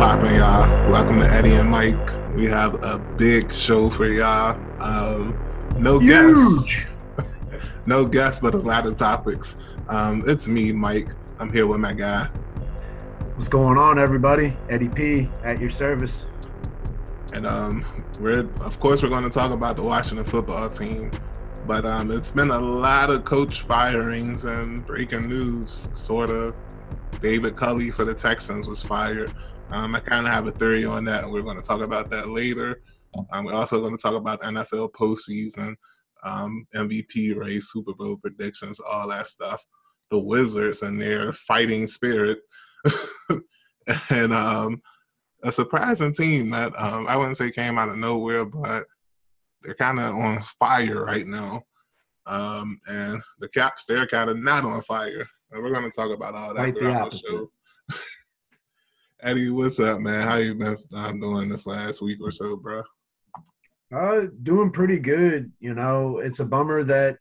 popping, y'all? Welcome to Eddie and Mike. We have a big show for y'all. Um, no guests, no guests, but a lot of topics. Um, it's me, Mike. I'm here with my guy. What's going on, everybody? Eddie P at your service. And um, we're of course we're going to talk about the Washington football team, but um, it's been a lot of coach firings and breaking news, sort of. David Culley for the Texans was fired. Um, I kind of have a theory on that, and we're going to talk about that later. Um, we're also going to talk about NFL postseason, um, MVP race, Super Bowl predictions, all that stuff. The Wizards and their fighting spirit, and um, a surprising team that um, I wouldn't say came out of nowhere, but they're kind of on fire right now. Um, and the Caps, they're kind of not on fire. And we're going to talk about all that Quite throughout the, opposite. show. Eddie, what's up, man? How you been um, doing this last week or so, bro? Uh, doing pretty good. You know, it's a bummer that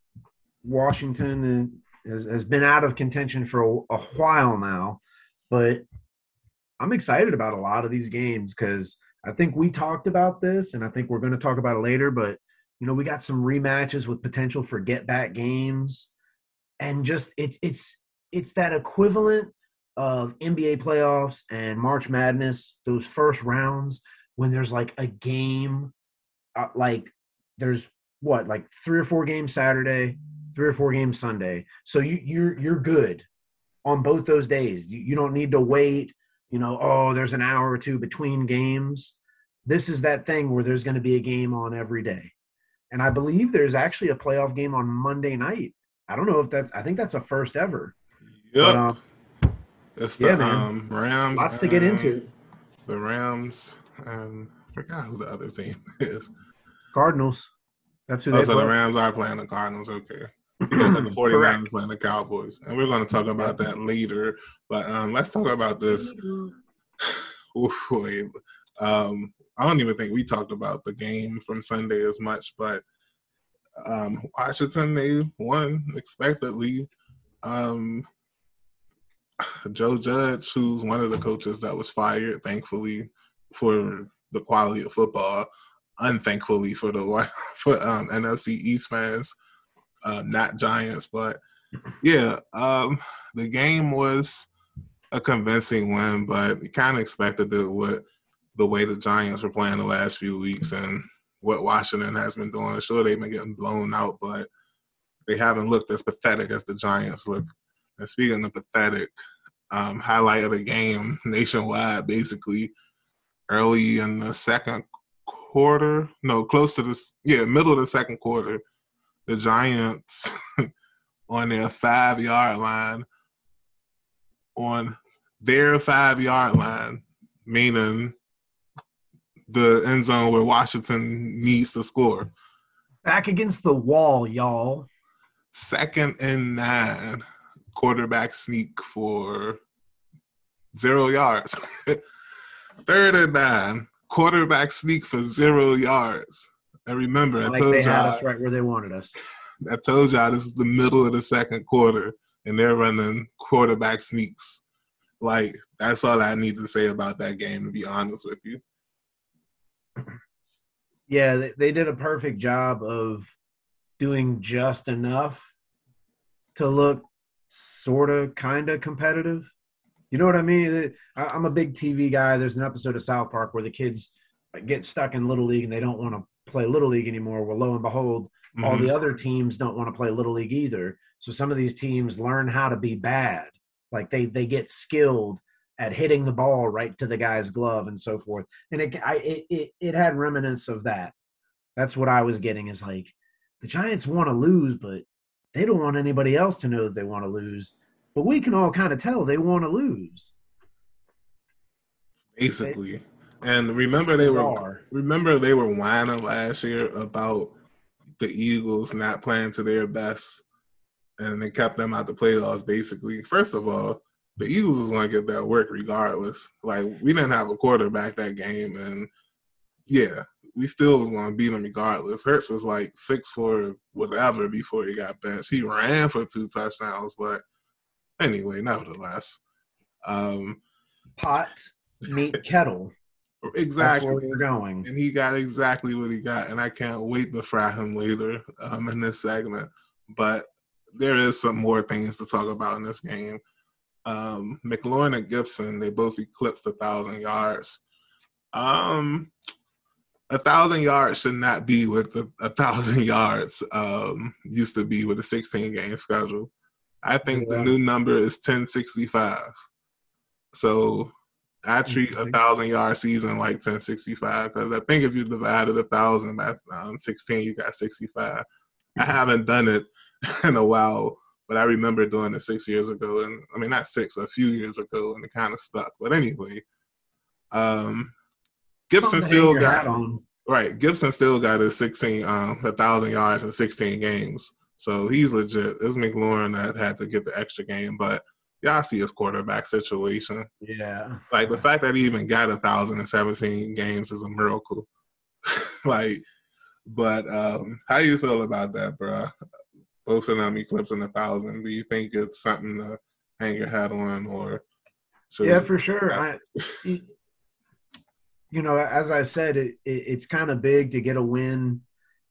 Washington has, has been out of contention for a, a while now, but I'm excited about a lot of these games because I think we talked about this, and I think we're going to talk about it later. But you know, we got some rematches with potential for get back games, and just it's it's it's that equivalent of NBA playoffs and March Madness, those first rounds when there's like a game, uh, like there's what like three or four games Saturday, three or four games Sunday. So you you're you're good on both those days. You, you don't need to wait. You know, oh, there's an hour or two between games. This is that thing where there's going to be a game on every day, and I believe there's actually a playoff game on Monday night. I don't know if that's. I think that's a first ever. Yep. But, um, it's the yeah, man. um, Rams. lots to get into. The Rams and I forgot who the other team is. Cardinals. That's who Oh, they so the. Rams are playing the Cardinals. Okay. The 49ers Correct. playing the Cowboys. And we're going to talk about that later. But um, let's talk about this. Wait. Um, I don't even think we talked about the game from Sunday as much, but um, Washington, they won expectedly. Um, Joe Judge, who's one of the coaches that was fired, thankfully for the quality of football, unthankfully for the for um, NFC East fans, uh, not Giants. But yeah, um, the game was a convincing win, but you kind of expected it with the way the Giants were playing the last few weeks and what Washington has been doing. Sure, they've been getting blown out, but they haven't looked as pathetic as the Giants look. And speaking of pathetic, um, highlight of the game nationwide, basically early in the second quarter, no, close to this, yeah, middle of the second quarter, the Giants on their five yard line, on their five yard line, meaning the end zone where Washington needs to score. Back against the wall, y'all. Second and nine, quarterback sneak for zero yards. Third and nine, quarterback sneak for zero yards. And remember, I Like told y'all, right where they wanted us. I told y'all this is the middle of the second quarter, and they're running quarterback sneaks. Like that's all I need to say about that game. To be honest with you, Yeah, they, they did a perfect job of doing just enough to look sort of kind of competitive. You know what I mean? I'm a big TV guy. There's an episode of South Park where the kids get stuck in Little League and they don't want to play Little League anymore. Well, lo and behold, all Mhm. the other teams don't want to play Little League either. So some of these teams learn how to be bad. Like they they get skilled at hitting the ball right to the guy's glove and so forth. And it I, it, it it had remnants of that. That's what I was getting is like the Giants want to lose, but they don't want anybody else to know that they want to lose. But we can all kind of tell they want to lose. basically. And remember, they were are. remember they were whining last year about the Eagles not playing to their best, and they kept them out the playoffs. Basically, first of all, the Eagles was going to get that work regardless. Like we didn't have a quarterback that game, and yeah, we still was going to beat him regardless. Hurts was like six for whatever before he got benched. He ran for two touchdowns, but anyway, nevertheless, um, Pot meet kettle. Exactly. We're going. And he got exactly what he got, and I can't wait to fry him later um, in this segment. But there is some more things to talk about in this game. Um, McLaurin and Gibson, they both eclipsed a thousand yards. Um, a thousand yards should not be with a, a thousand yards um, used to be with a 16 game schedule. I think yeah. the new number is 1065. So I treat a thousand yard season like 1065 because I think if you divided a thousand by um, 16, you got 65. I haven't done it in a while, but I remember doing it six years ago, and I mean not six, a few years ago, and it kind of stuck. But anyway, um, Gibson still got right. Gibson still got his 16, um, a thousand yards in 16 games, so he's legit. It's McLaurin that had to get the extra game, but y'all see his quarterback situation. Yeah. Like the fact that he even got a thousand and seventeen games is a miracle. like, but um, how you feel about that, bro? Both of them eclipsing a thousand. Do you think it's something to hang your hat on, or? Yeah, for sure. I, you know, as I said, it, it it's kind of big to get a win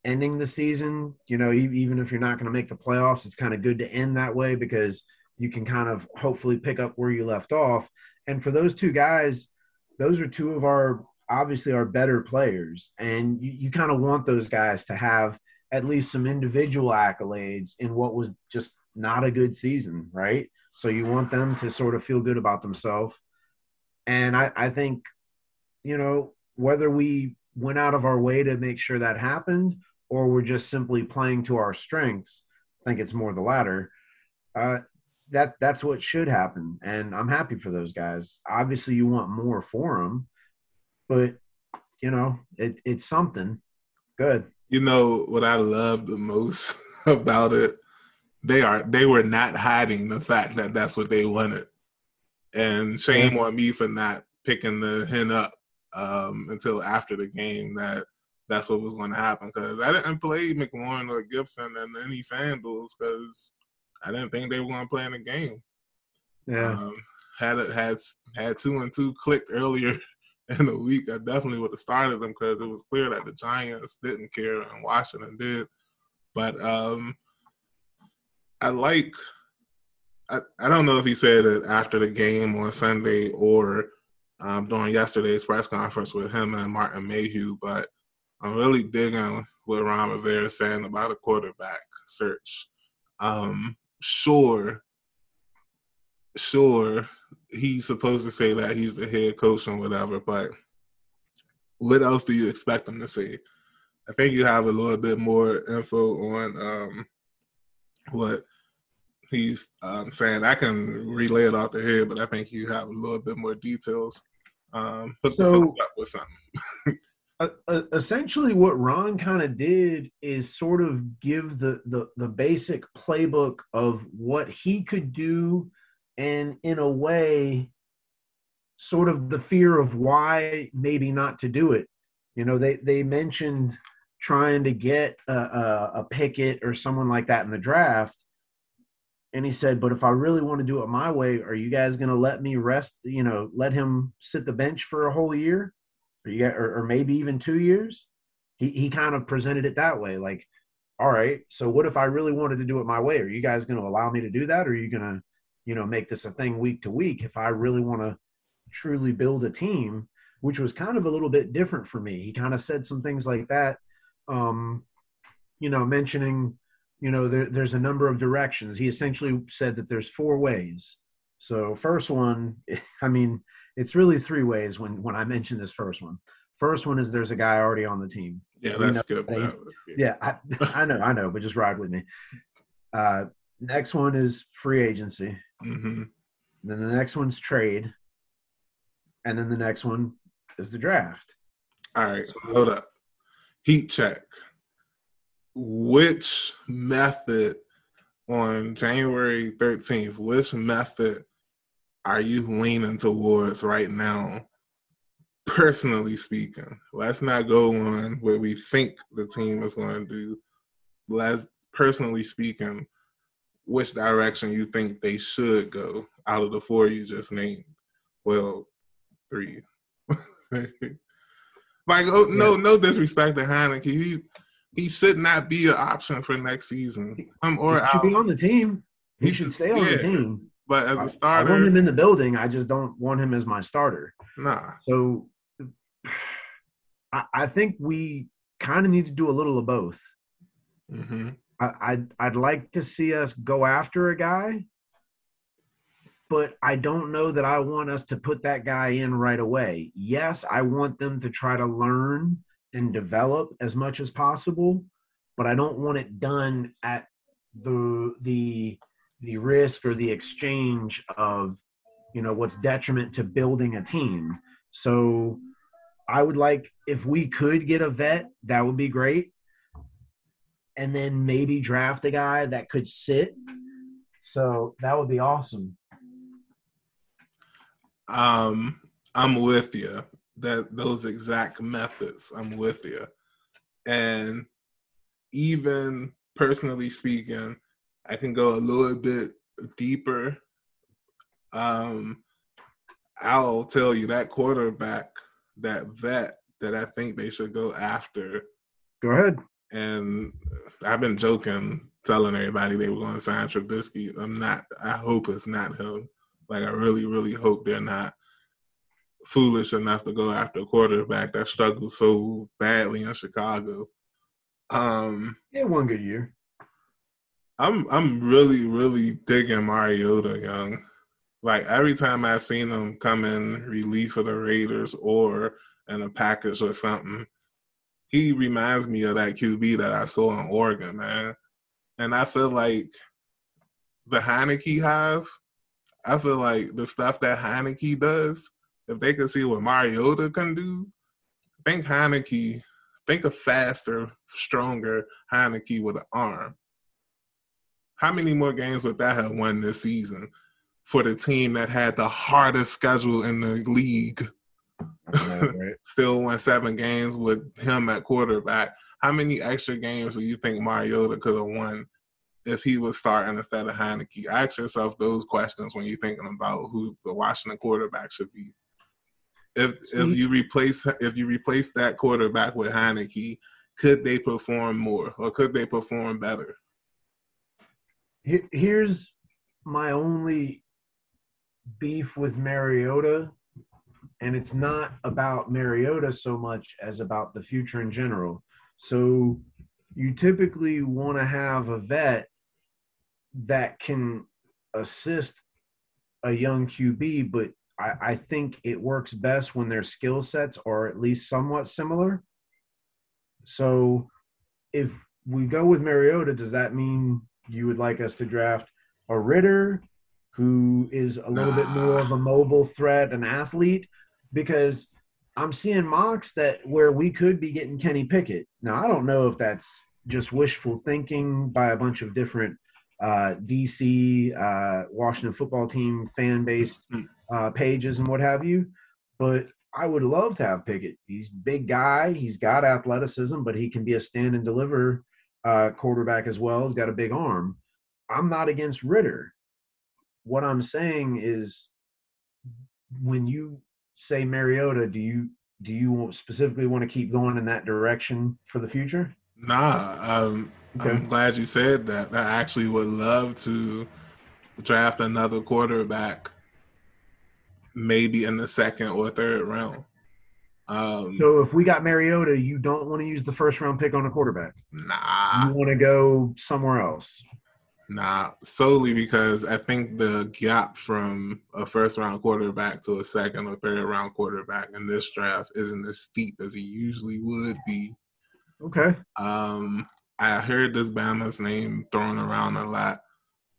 ending the season. You know, even if you're not going to make the playoffs, it's kind of good to end that way because – you can kind of hopefully pick up where you left off. And for those two guys, those are two of our obviously our better players. And you, you kind of want those guys to have at least some individual accolades in what was just not a good season, right? So you want them to sort of feel good about themselves. And I, I think, you know, whether we went out of our way to make sure that happened or we're just simply playing to our strengths, I think it's more the latter. Uh, that that's what should happen, and I'm happy for those guys. Obviously, you want more for them, but you know, it, it's something good. You know what I love the most about it? They are they were not hiding the fact that that's what they wanted, and shame yeah. on me for not picking the hen up um, until after the game that that's what was going to happen because I didn't play McLaurin or Gibson and any FanDuels because I didn't think they were going to play in the game. Yeah. Um, had it had had two and two clicked earlier in the week, I definitely would have started them because it was clear that the Giants didn't care and Washington did. But um, I like. I, I don't know if he said it after the game on Sunday or um, during yesterday's press conference with him and Martin Mayhew, but I'm really digging what Ron Rivera is saying about a quarterback search. Um, sure, sure, he's supposed to say that he's the head coach and whatever, but what else do you expect him to say? I think you have a little bit more info on um, what he's um, saying. I can relay it off the head, but I think you have a little bit more details. Um, hook so, the up with something. uh, essentially what Ron kind of did is sort of give the, the the basic playbook of what he could do and in a way sort of the fear of why maybe not to do it you know they they mentioned trying to get a, a, a pickett or someone like that in the draft and he said but if i really want to do it my way are you guys going to let me rest you know let him sit the bench for a whole year or you or, or maybe even two years. He he kind of presented it that way, like, all right, so what if I really wanted to do it my way? Are you guys going to allow me to do that, or are you going to, you know, make this a thing week to week? If I really want to truly build a team, which was kind of a little bit different for me. He kind of said some things like that, um, you know, mentioning, you know, there, there's a number of directions. He essentially said that there's four ways. So first one, I mean, it's really three ways when when I mention this first one first one is there's a guy already on the team. Yeah, that's good. yeah, I, I, know, I know, but just ride with me. Uh, next one is free agency. Mm-hmm. Then the next one's trade, and then the next one is the draft. All right, so, hold up. Heat check. Which method on January 13th, which method are you leaning towards right now? Personally speaking, let's not go on what we think the team is going to do. Let's personally speaking, which direction you think they should go out of the four you just named. Well, three. like, oh, no, no disrespect to Heinicke. He he should not be an option for next season. Um, or he should out. be on the team. He, He should should- stay on yeah. the team. But as a starter, want him in the building. I just don't want him as my starter. nah. So I, I think we kind of need to do a little of both. hmm I, I'd I'd like to see us go after a guy, but I don't know that I want us to put that guy in right away. Yes, I want them to try to learn and develop as much as possible, but I don't want it done at the the the risk or the exchange of you know what's detriment to building a team. So I would like if we could get a vet, that would be great and then maybe draft a guy that could sit. So that would be awesome. Um, I'm with you. That those exact methods, I'm with you. And even personally speaking, I can go a little bit deeper. Um, I'll tell you that quarterback, that vet that I think they should go after. Go ahead. And I've been joking, telling everybody they were going to sign Trubisky. I'm not. I hope it's not him. Like I really, really hope they're not foolish enough to go after a quarterback that struggled so badly in Chicago. Um, Yeah, one good year. I'm I'm really, really digging Mariota Young. Like every time I've seen him come in relief for the Raiders or in a package or something, he reminds me of that QB that I saw in Oregon, man. And I feel like the Heinicke have, I feel like the stuff that Heinicke does, if they could see what Mariota can do, think Heinicke, think a faster, stronger Heinicke with an arm. How many more games would that have won this season for the team that had the hardest schedule in the league? right? Still won seven games with him at quarterback. How many extra games do you think Mariota could have won if he was starting instead of Heinicke? Ask yourself those questions when you're thinking about who the Washington quarterback should be. If if you replace if you replace that quarterback with Heinicke, could they perform more or could they perform better? Here's my only beef with Mariota, and it's not about Mariota so much as about the future in general. So you typically want to have a vet that can assist a young QB, but I, I think it works best when their skill sets are at least somewhat similar. So if we go with Mariota, does that mean you would like us to draft a Ridder who is a little bit more of a mobile threat, an athlete? Because I'm seeing mocks that where we could be getting Kenny Pickett. Now, I don't know if that's just wishful thinking by a bunch of different uh, DC, uh, Washington football team fan based uh, pages and what have you, but I would love to have Pickett. He's big guy. He's got athleticism, but he can be a stand and deliver uh, quarterback as well. He's got a big arm. I'm not against Ridder. What I'm saying is, when you say Mariota, do you do you specifically want to keep going in that direction for the future? Nah, um, Okay. I'm glad you said that. I actually would love to draft another quarterback, maybe in the second or third round. Um, So if we got Mariota, you don't want to use the first round pick on a quarterback. nah, You want to go somewhere else. nah, solely because I think the gap from a first round quarterback to a second or third round quarterback in this draft isn't as steep as it usually would be. Okay. Um, I heard this Bama's name thrown around a lot.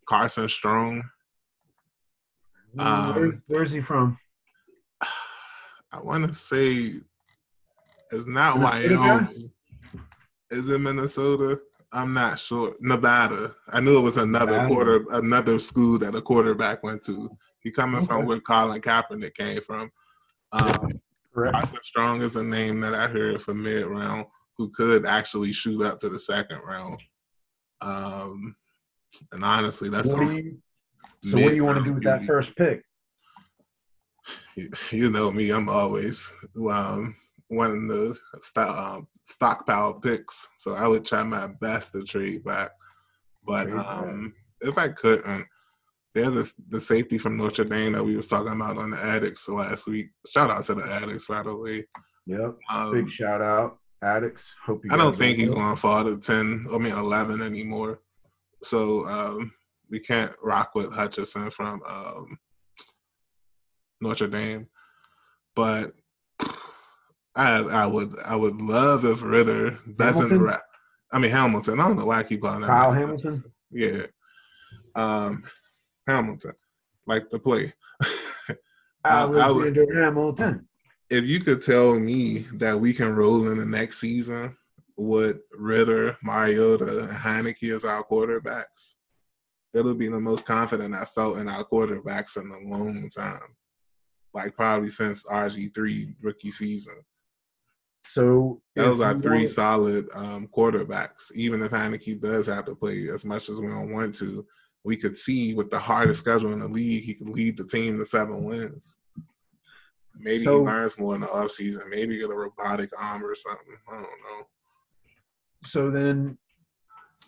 Carson Strong. Um, Where, where's he from? I want to say it's not Minnesota? Wyoming. Is it Minnesota? I'm not sure. Nevada. I knew it was another Nevada. quarter, another school that a quarterback went to. He coming from where Colin Kaepernick came from. Um. Carson Strong is a name that I heard for mid round who could actually shoot up to the second round. Um, and honestly, that's do the you, so what do you want to do with that first pick? You know me, I'm always um, wanting the stock, um, stockpile picks, so I would try my best to trade back. But um, if I couldn't, there's a, the safety from Notre Dame that we was talking about on the Addicts last week. Shout out to the Addicts, by the way. Yep. Um, Big shout out, Addicts. Hope you. I don't think he's going to fall to ten. I mean, eleven anymore. So um, we can't rock with Hutchinson from um, Notre Dame, but I I would I would love if Ridder doesn't rap. I mean Hamilton. I don't know why I keep calling that. Kyle Hamilton. Yeah, um, Hamilton, like the play. Alexander Hamilton. If you could tell me that we can roll in the next season with Ridder, Mariota, and Heinicke as our quarterbacks, it'll be the most confident I felt in our quarterbacks in a long time. Like probably since RG three rookie season. So those are three solid um, quarterbacks. Even if Heinicke does have to play as much as we don't want to, we could see with the hardest schedule in the league, he could lead the team to seven wins. Maybe so, he learns more in the offseason. Maybe get a robotic arm or something. I don't know. So then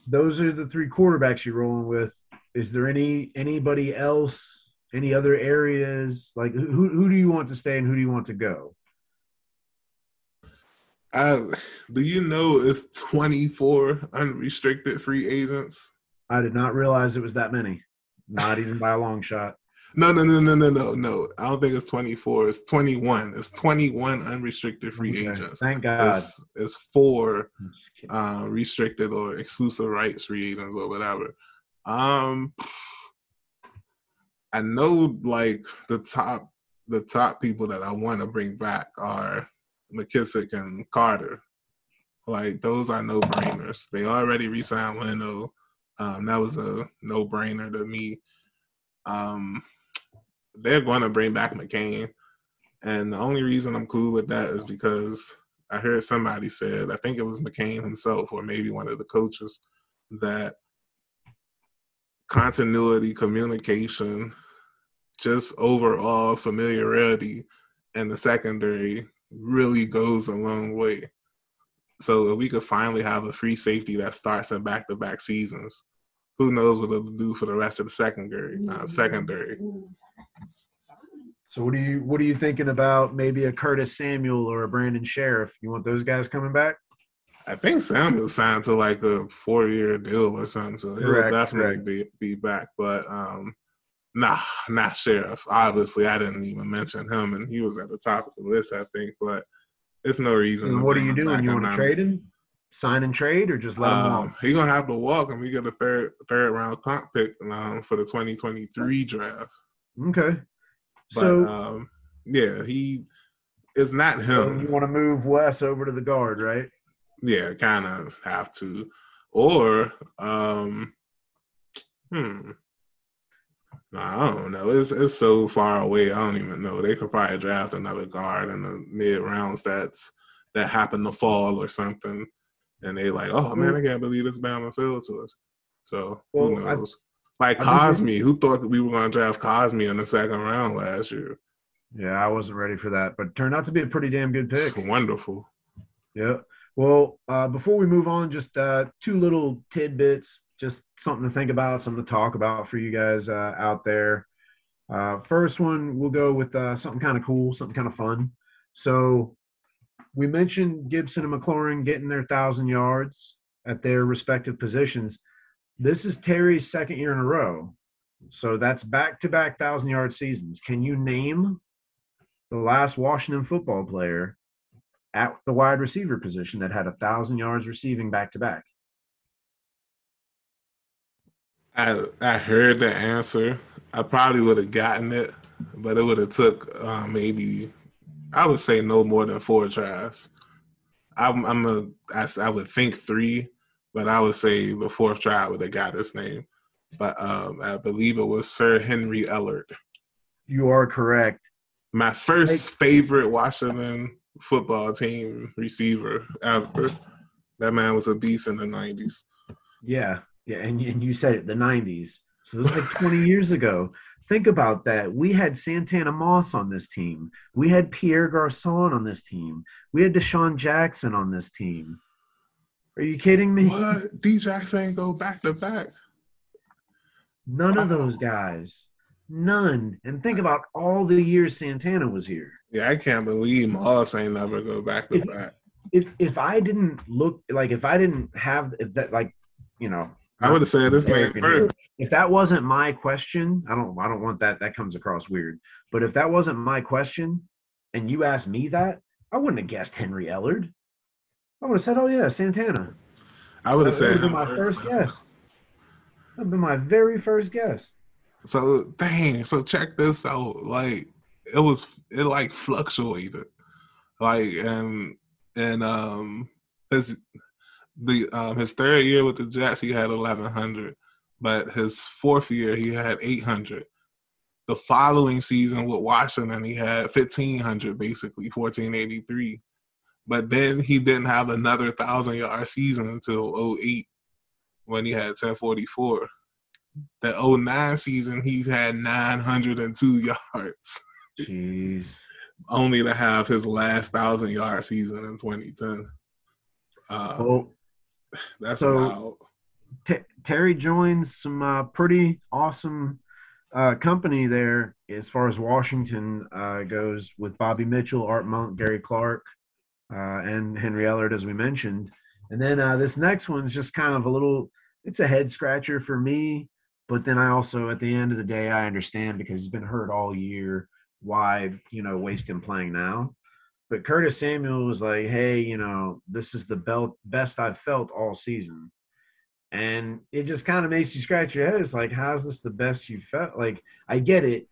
those are the three quarterbacks you're rolling with. Is there any anybody else, any other areas? Like who who do you want to stay and who do you want to go? I, do you know it's 24 unrestricted free agents? I did not realize it was that many. Not even by a long shot. No, no, no, no, no, no, no. I don't think it's 24. It's 21. It's 21 unrestricted free okay. agents. Thank God. It's, it's four uh, restricted or exclusive rights free agents or whatever. Um, I know like the top the top people that I want to bring back are McKissic and Carter. Like those are no brainers. They already re-signed Leno. Um, that was a no brainer to me. Um, they're going to bring back McCain, and the only reason I'm cool with that is because I heard somebody said, I think it was McCain himself or maybe one of the coaches, that continuity, communication, just overall familiarity in the secondary really goes a long way. So if we could finally have a free safety that starts in back to back seasons, who knows what it'll do for the rest of the secondary uh, secondary. So what are you what are you thinking about maybe a Curtis Samuel or a Brandon Scherff? You want those guys coming back? I think Samuel signed to like a four year deal or something, so he'll definitely be be back. But um nah, not Scherff. Obviously I didn't even mention him and he was at the top of the list, I think, but it's no reason. What are you doing? You want to trade him? Sign and trade, or just let um, him walk? He's gonna have to walk, and we get a third third round comp pick um, for the 2023 draft. Okay. But, so um, yeah, he is not him. You want to move Wes over to the guard, right? Yeah, kind of have to, or um, hmm. Nah, I don't know. It's it's so far away. I don't even know. They could probably draft another guard in the mid rounds that's that happened to fall or something, and they like, oh man, I can't believe it's Bama fell to us. So well, who knows? I, like Cosmi, who thought we were going to draft Cosmi in the second round last year? Yeah, I wasn't ready for that, but turned out to be a pretty damn good pick. Wonderful. Yeah. Well, uh, before we move on, just uh, two little tidbits just something to think about, something to talk about for you guys uh, out there. Uh, first one, we'll go with uh, something kind of cool, something kind of fun. So we mentioned Gibson and McLaurin getting their thousand yards at their respective positions. This is Terry's second year in a row. So that's back to back thousand yard seasons. Can you name the last Washington football player at the wide receiver position that had a thousand yards receiving back to back? I I heard the answer. I probably would have gotten it, but it would have took uh, maybe I would say no more than four tries. I'm, I'm a I, I would think three, but I would say the fourth try would have got his name. But um, I believe it was Sir Henry Ellard. You are correct. My first favorite Washington football team receiver ever. That man was a beast in the nineties. Yeah, yeah, and, and you said it, the '90s. So it was like 20 years ago. think about that. We had Santana Moss on this team. We had Pierre Garcon on this team. We had DeSean Jackson on this team. Are you kidding me? What? D Jackson go back to back. None of those guys. None. And think about all the years Santana was here. Yeah, I can't believe Moss ain't never go back to If- back. If if I didn't look like if I didn't have if that like you know I would have said this name first. if that wasn't my question, I don't I don't want that that comes across weird. But if that wasn't my question and you asked me that, I wouldn't have guessed Henry Ellard. I would have said, "Oh yeah, Santana." I would have said been my first. first guess. That would have been my very first guess. So dang, so check this out. Like it was it like fluctuated. Like and and um his the um his third year with the Jets he had eleven hundred, but his fourth year he had eight hundred. The following season with Washington he had fifteen hundred basically, fourteen eighty three. But then he didn't have another thousand yard season until 08 when he had ten forty four the 09 season he had 902 yards Jeez. only to have his last thousand yard season in 2010 uh, Well, that's so- wild T- Terry joins some uh, pretty awesome uh, company there as far as Washington uh, goes with Bobby Mitchell, Art Monk, Gary Clark, uh, and Henry Ellard, as we mentioned. And then uh, this next one's just kind of a little, it's a head scratcher for me. But then I also, at the end of the day, I understand because he's been hurt all year. Why, you know, waste him playing now? But Curtis Samuel was like, hey, you know, this is the belt, best I've felt all season and it just kind of makes you scratch your head. It's like, how's this the best you felt? Like, I get it.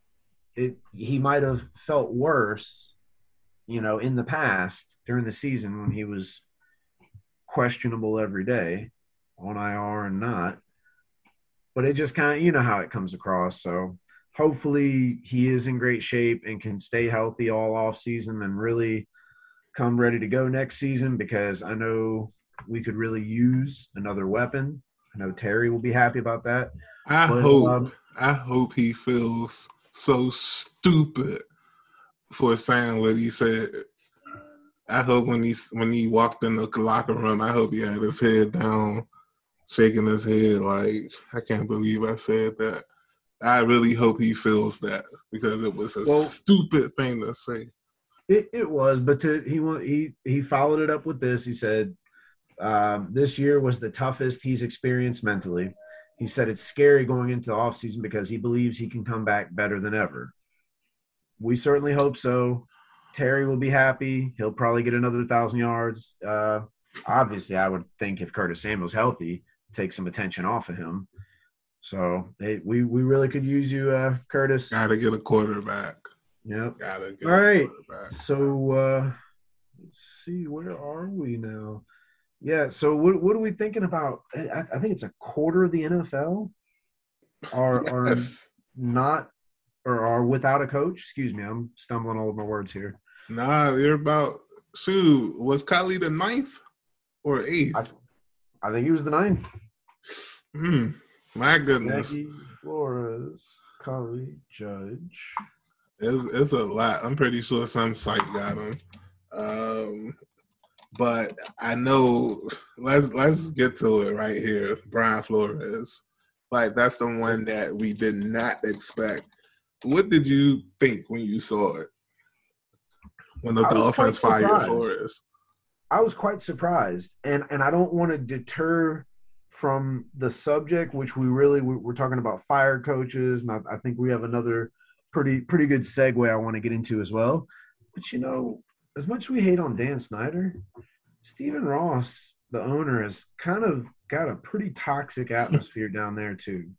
It he might have felt worse, you know, in the past during the season when he was questionable every day, on IR and not. But it just kind of, you know, how it comes across. So hopefully he is in great shape and can stay healthy all off season and really come ready to go next season because I know we could really use another weapon. I know Terry will be happy about that. i But, hope um, i hope he feels so stupid for saying what he said i hope when he when he walked in the locker room i hope he had his head down shaking his head like i can't believe i said that i really hope he feels that because it was a Well- stupid thing to say It, it was, but to, he he he followed it up with this. He said, um, "This year was the toughest he's experienced mentally." He said it's scary going into the offseason because he believes he can come back better than ever. We certainly hope so. Terry will be happy. He'll probably get another thousand yards. Uh, obviously, I would think if Curtis Samuel's healthy, take some attention off of him. So hey, we we really could use you, uh, Curtis. gotta get a quarterback Yep. gotta get All a right. quarterback So uh let's see, where are we now? Yeah, so what what are we thinking about? I, I think it's a quarter of the NFL are are not or are without a coach. Excuse me, I'm stumbling all over my words here. Nah, you're about shoot. Was Culley the ninth or eighth? I- I think he was the ninth. Hmm. My goodness, Nagy, Flores, Curry, Judge. it's, it's a lot. I'm pretty sure some site got him. Um, but I know. Let's let's get to it right here. Brian Flores, like that's the one that we did not expect. What did you think when you saw it? When the Dolphins fired. Flores. I was quite surprised, and and I don't want to deter from the subject, which we really we- we're talking about fire coaches, and I, I think we have another pretty pretty good segue I want to get into as well. But you know, as much as we hate on Dan Snyder, Stephen Ross, the owner, has kind of got a pretty toxic atmosphere down there too.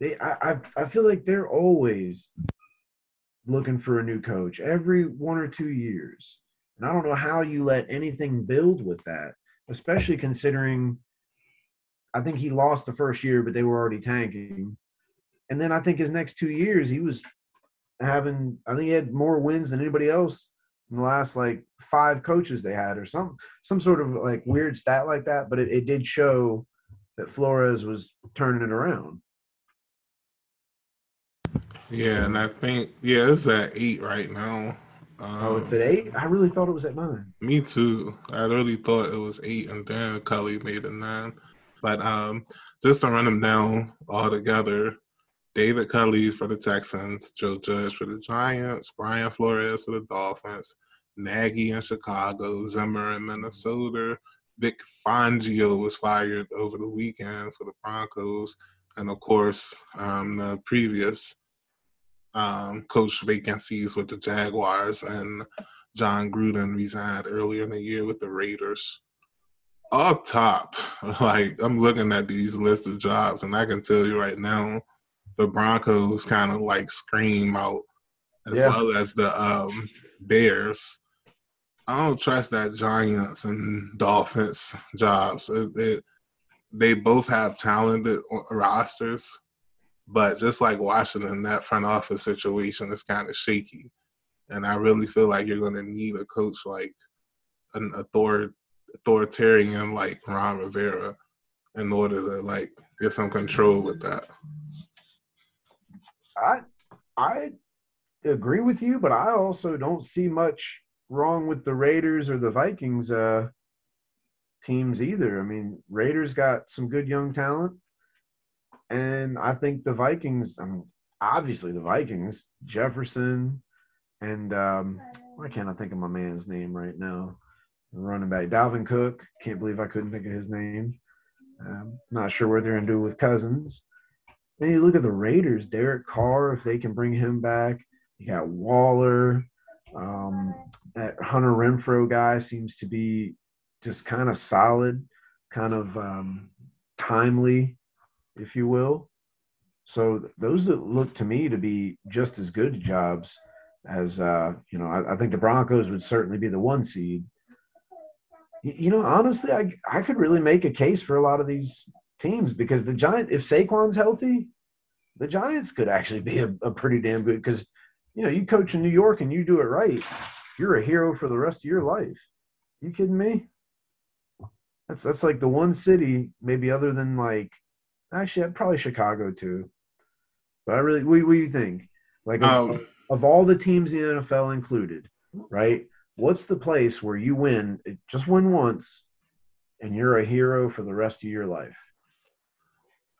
They, I, I, I feel like they're always looking for a new coach every one or two years. And I don't know how you let anything build with that, especially considering I think he lost the first year, but they were already tanking. And then I think his next two years, he was having, I think he had more wins than anybody else in the last like five coaches they had, or some some sort of like weird stat like that. But it, it did show that Flores was turning it around. Yeah, and I think yeah, it's at eight right now. Um, oh, it's at eight. I really thought it was at nine. Me too. I really thought it was eight, and then Culley made it nine. But um, just to run them down all together, David Culley for the Texans, Joe Judge for the Giants, Brian Flores for the Dolphins, Nagy in Chicago, Zimmer in Minnesota. Vic Fangio was fired over the weekend for the Broncos, and of course, um, the previous um, coach vacancies with the Jaguars and Jon Gruden resigned earlier in the year with the Raiders. Off top, like I'm looking at these list of jobs, and I can tell you right now, the Broncos kind of like scream out, as yeah. well as the um, Bears. I don't trust that Giants and Dolphins jobs. It, it, they both have talented rosters, but just like Washington, that front office situation is kind of shaky. And I really feel like you're going to need a coach like an author- authoritarian like Ron Rivera in order to like get some control with that. I I agree with you, but I also don't see much wrong with the Raiders or the Vikings uh, teams either. I mean, Raiders got some good young talent, and I think the Vikings. I mean, obviously the Vikings, Jefferson, and um, why can't I think of my man's name right now? Running back Dalvin Cook. Can't believe I couldn't think of his name. Um, not sure what they're gonna do with Cousins. Then you look at the Raiders, Derek Carr, if they can bring him back. You got Waller. Um, that Hunter Renfrow guy seems to be just kind of solid, kind of um, timely, if you will. So those that look to me to be just as good jobs as uh, you know. I, I think the Broncos would certainly be the one seed. You know, honestly, I I could really make a case for a lot of these teams because the Giant, if Saquon's healthy, the Giants could actually be a, a pretty damn good because you know you coach in New York and you do it right, you're a hero for the rest of your life. You kidding me? That's that's like the one city, maybe other than like actually probably Chicago too. But I really what, what do you think? Like um, of, of all the teams in the NFL included, right? What's the place where you win just win once and you're a hero for the rest of your life?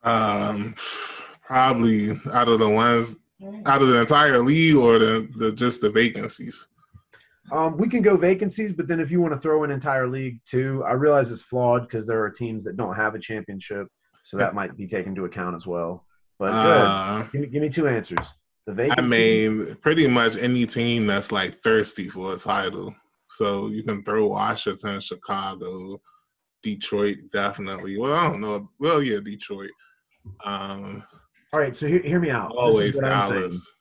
Um, probably out of the ones out of the entire league or the, the just the vacancies. Um, we can go vacancies, but then if you want to throw an entire league too, I realize it's flawed because there are teams that don't have a championship, so that might be taken into account as well. But uh, give, me, give me two answers. The vacancy. I mean, pretty much any team that's like thirsty for a title. So you can throw Washington, Chicago, Detroit, definitely. Well, I don't know. Well, yeah, Detroit. Um, All right, so hear, hear me out. Always this Dallas.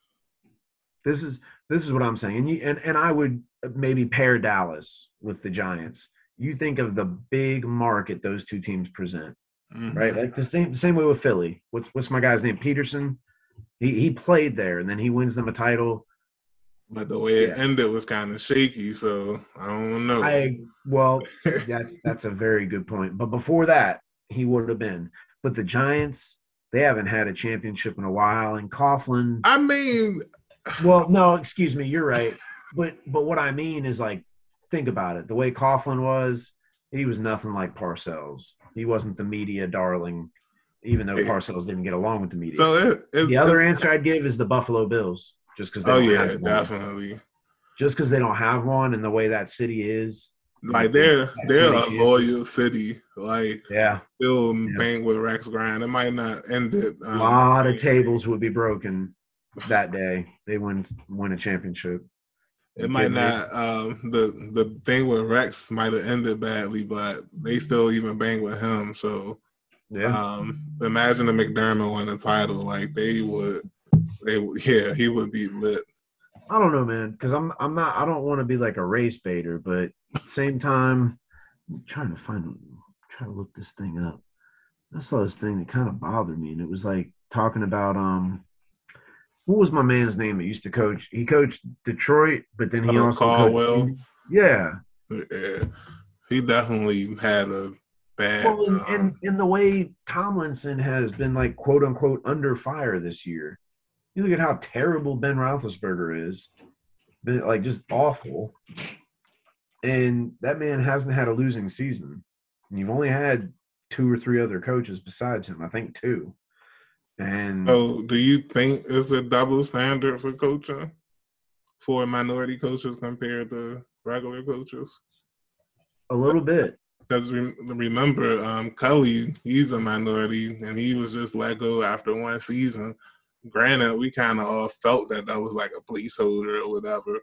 This is this is what I'm saying, and you, and and I would maybe pair Dallas with the Giants. You think of the big market those two teams present, mm-hmm. right? Like the same same way with Philly. What's what's my guy's name? Peterson. He he played there, and then he wins them a title. But the way it ended was kind of shaky, so I don't know. I well, that, that's a very good point. But before that, he would have been. But the Giants, they haven't had a championship in a while, and Coughlin. I mean, well, no, excuse me, you're right. But but what I mean is like think about it. The way Coughlin was, he was nothing like Parcells. He wasn't the media darling, even though Parcells didn't get along with the media. So it, it, the other answer I'd give is the Buffalo Bills, just because. Oh yeah, definitely. Just because they don't have one, and the way that city is. Like they're they're a loyal is. city. Like yeah, still yeah. bank with Rex Ryan. It might not end it. Um, a lot of tables would be broken that day. They win win a championship. It might not. Um, the the thing with Rex might have ended badly, but they still even bang with him. So, yeah. Um, imagine the McDermott won the title. Like they would, they yeah, he would be lit. I don't know, man, because I'm I'm not. I don't want to be like a race baiter, but same time, I'm trying to find, try to look this thing up. I saw this thing that kind of bothered me, and it was like talking about um what was my man's name that used to coach? He coached Detroit, but then he also Caldwell. Coached, yeah. yeah, he definitely had a bad. Well, and, um, and, and the way Tomlinson has been like quote unquote under fire this year, You look at how terrible Ben Roethlisberger is, like just awful. And that man hasn't had a losing season. And you've only had two or three other coaches besides him. I think two. And so, do you think it's a double standard for coaching for minority coaches compared to regular coaches? A little bit. Because remember, um, Culley, he's a minority, and he was just let go after one season. Granted, we kind of all felt that that was like a placeholder or whatever.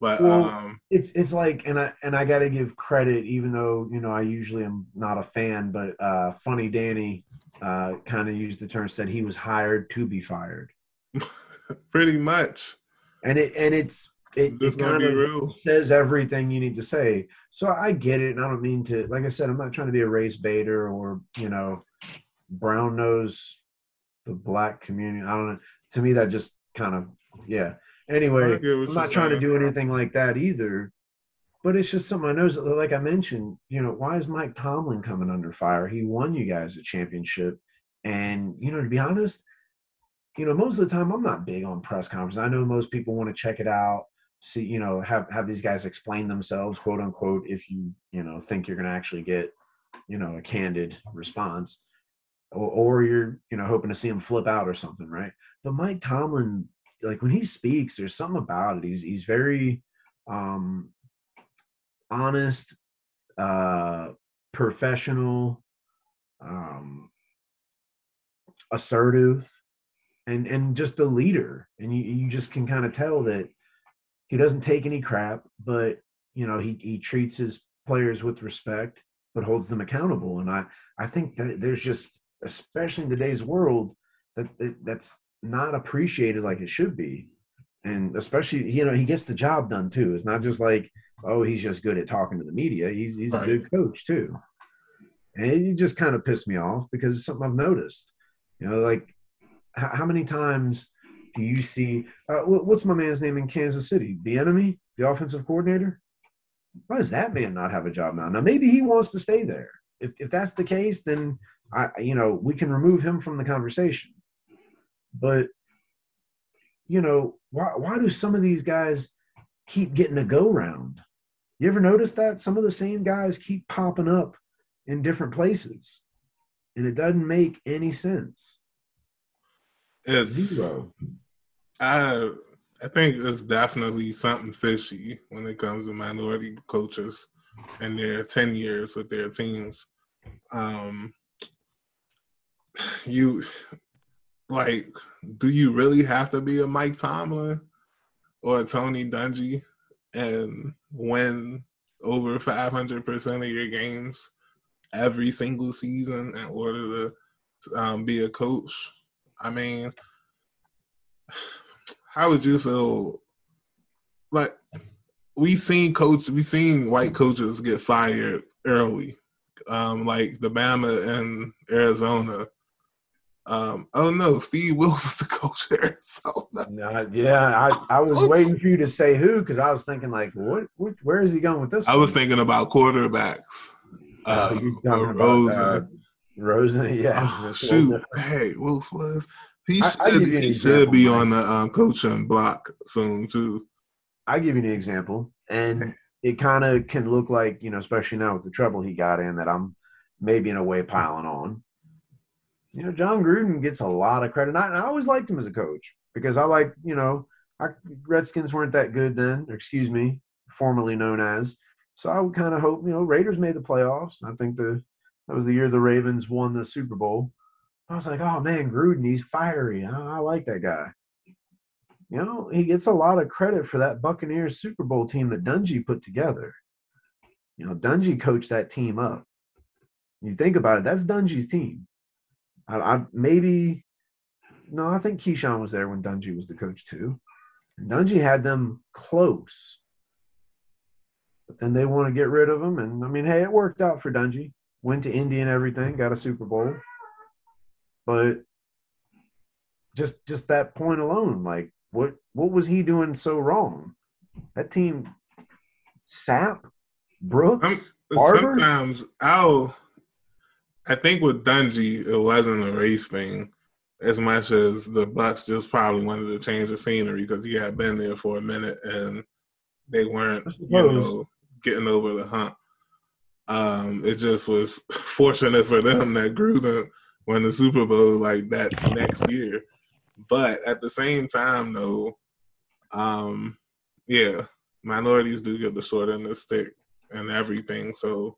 But well, um, it's it's like, and I and I got to give credit, even though you know I usually am not a fan, but uh, Funny Danny uh, kind of used the term, said he was hired to be fired. Pretty much. And it and it's it, it kind of says everything you need to say. So I get it, and I don't mean to. Like I said, I'm not trying to be a race baiter or you know, brown nose the black community. I don't know. To me, that just kind of yeah. Anyway, I'm not trying saying. to do anything like that either. But it's just something I know. Like I mentioned, you know, why is Mike Tomlin coming under fire? He won you guys a championship, and you know, to be honest, you know, most of the time I'm not big on press conferences. I know most people want to check it out, see, you know, have have these guys explain themselves, quote unquote, if you you know think you're going to actually get, you know, a candid response, or, or you're you know hoping to see him flip out or something, right? But Mike Tomlin, like when he speaks, there's something about it. He's he's very um honest, uh, professional, um, assertive, and and just a leader. And you you just can kind of tell that he doesn't take any crap, but you know he he treats his players with respect, but holds them accountable. And I I think that there's just especially in today's world that, that that's not appreciated like it should be and especially you know he gets the job done too it's not just like oh, he's just good at talking to the media. He's he's right. a good coach too. And it just kind of pissed me off because it's something I've noticed. You know, like how, how many times do you see uh, what's my man's name in Kansas City? The enemy, the offensive coordinator. Why does that man not have a job now? Now maybe he wants to stay there. If if that's the case, then I you know we can remove him from the conversation. But you know why why do some of these guys keep getting a go round? You ever notice that some of the same guys keep popping up in different places, and it doesn't make any sense. It's zero. I I think it's definitely something fishy when it comes to minority coaches and their ten years with their teams. Um, you like, do you really have to be a Mike Tomlin or a Tony Dungy and win over 500% of your games every single season in order to um, be a coach. I mean, how would you feel? Like we seen coach, we seen white coaches get fired early, um, like the Bama and Arizona. Um, oh no, Steve Wilks is the coach there. So no, yeah, I, I was waiting for you to say who because I was thinking like, what, what, where is he going with this? I one? was thinking about quarterbacks. Uh, um, Rosen. Uh, Rosen, yeah. Oh, shoot, hey, Wilks was. He should, I, he should be on the um, coaching block soon too. I give you an example, and it kind of can look like you know, especially now with the trouble he got in, that I'm maybe in a way piling on you know, Jon Gruden gets a lot of credit. And I, I always liked him as a coach because I like, you know, our Redskins weren't that good then, excuse me, formerly known as. So I would kind of hope, you know, Raiders made the playoffs. I think the that was the year the Ravens won the Super Bowl. I was like, oh man, Gruden, he's fiery. I, I like that guy. You know, he gets a lot of credit for that Buccaneers Super Bowl team that Dungy put together. You know, Dungy coached that team up. You think about it, that's Dungy's team. I, I maybe no, I think Keyshawn was there when Dungy was the coach too. And Dungy had them close, but then they want to get rid of him. And I mean, hey, it worked out for Dungy. Went to Indy and everything, got a Super Bowl. But just just that point alone, like what what was he doing so wrong? That team, Sapp, Brooks, Sometimes I'll I think with Dungy, it wasn't a race thing. as much as the Bucks just probably wanted to change the scenery because he had been there for a minute and they weren't, you know, getting over the hump. Um, it just was fortunate for them that Gruden won the Super Bowl like that next year. But at the same time, though, um, yeah, minorities do get the short end of the stick and everything. So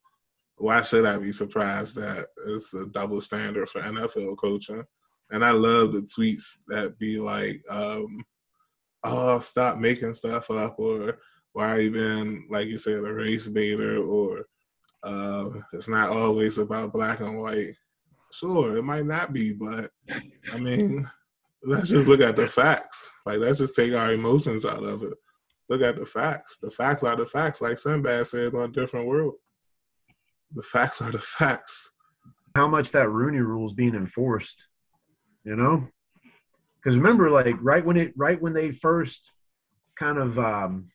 why should I be surprised that it's a double standard for NFL coaching? And I love the tweets that be like, um, "Oh, stop making stuff up," or "Why are you being like you said a race baiter?" or uh, "It's not always about black and white." Sure, it might not be, but I mean, let's just look at the facts. Like, let's just take our emotions out of it. Look at the facts. The facts are the facts, like Sinbad said on a different world. The facts are the facts. How much that Rooney rule is being enforced, you know? Because remember, like right when it, right when they first kind of um,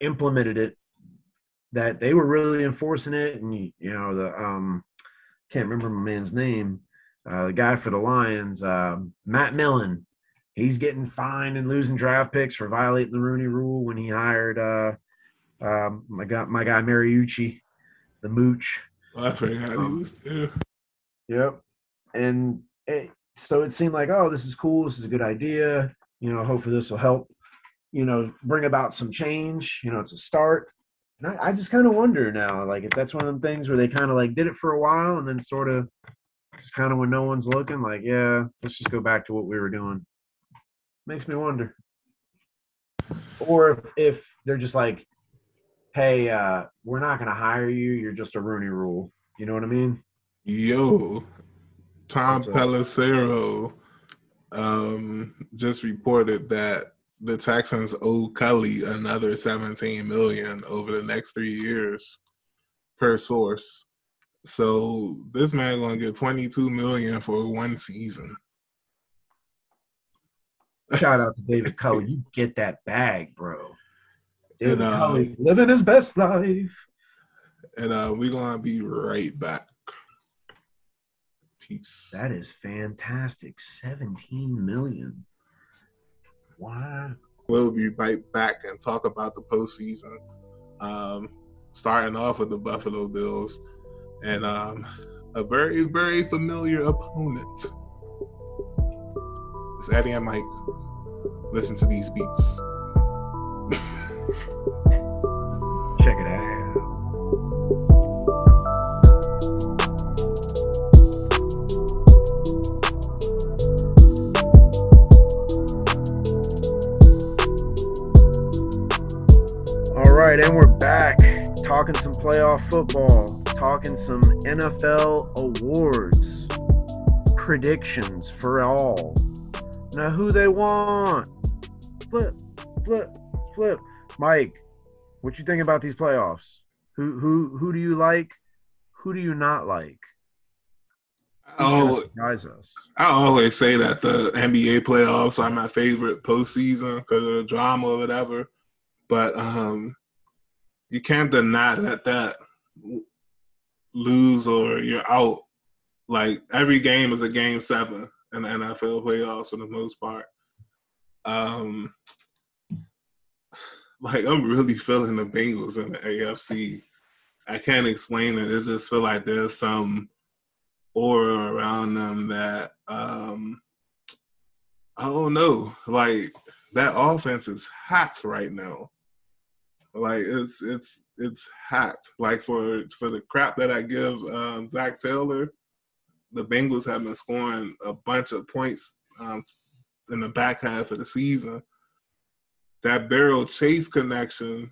implemented it, that they were really enforcing it, and you know the um, can't remember my man's name, uh, the guy for the Lions, uh, Matt Millen. He's getting fined and losing draft picks for violating the Rooney Rule when he hired uh, um, my guy, my guy Mariucci, the Mooch. I forgot um, he was there. Yep, and it, so it seemed like, oh, this is cool. This is a good idea. You know, hopefully this will help. You know, bring about some change. You know, it's a start. And I, I just kind of wonder now, like if that's one of them things where they kind of like did it for a while and then sort of just kind of when no one's looking, like, yeah, let's just go back to what we were doing. Makes me wonder. Or if, if they're just like, hey, uh, we're not going to hire you. You're just a Rooney rule. You know what I mean? Yo, Tom Pelissero um, just reported that the Texans owe Culley another 17 million over the next three years per source. So this man gonna get 22 million for one season. Shout out to David Culley. You get that bag, bro. David and, uh, Culley living his best life. And uh, we're gonna be right back. Peace. That is fantastic. 17 million. We'll be right back and talk about the postseason. Um, starting off with the Buffalo Bills and um, a very, very familiar opponent. It's Eddie and Mike. Listen to these beats. right, and we're back talking some playoff football, talking some NFL awards, predictions for all. Now, who they want? Flip, flip, flip. Mike, what you think about these playoffs? Who who who do you like? Who do you not like? Oh. I always say that the NBA playoffs are my favorite postseason because of the drama or whatever. But um, you can't deny that that lose or you're out. Like every game is a game seven in the NFL playoffs for the most part. Um, like I'm really feeling the Bengals in the AFC. I can't explain it. It just feel like there's some aura around them that um I don't know. Like that offense is hot right now. Like it's it's it's hot. Like for for the crap that I give um, Zac Taylor, the Bengals have been scoring a bunch of points um, in the back half of the season. That Burrow Chase connection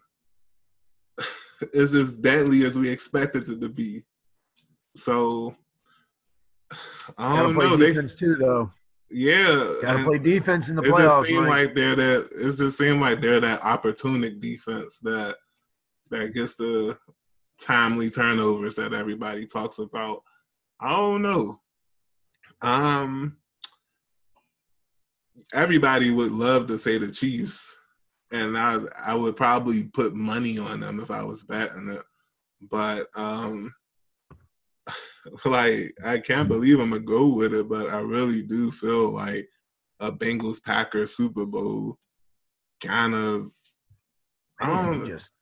is as deadly as we expected it to be. So I don't know. They too, though. Yeah, gotta play defense in the playoffs. It just seemed like they're that. It just seemed like they're that opportunistic defense that that gets the timely turnovers that everybody talks about. I don't know. Um, everybody would love to say the Chiefs, and I I would probably put money on them if I was betting it. But um, like I can't believe I'm gonna go with it, but I really do feel like a Bengals Packers Super Bowl kind of. I don't just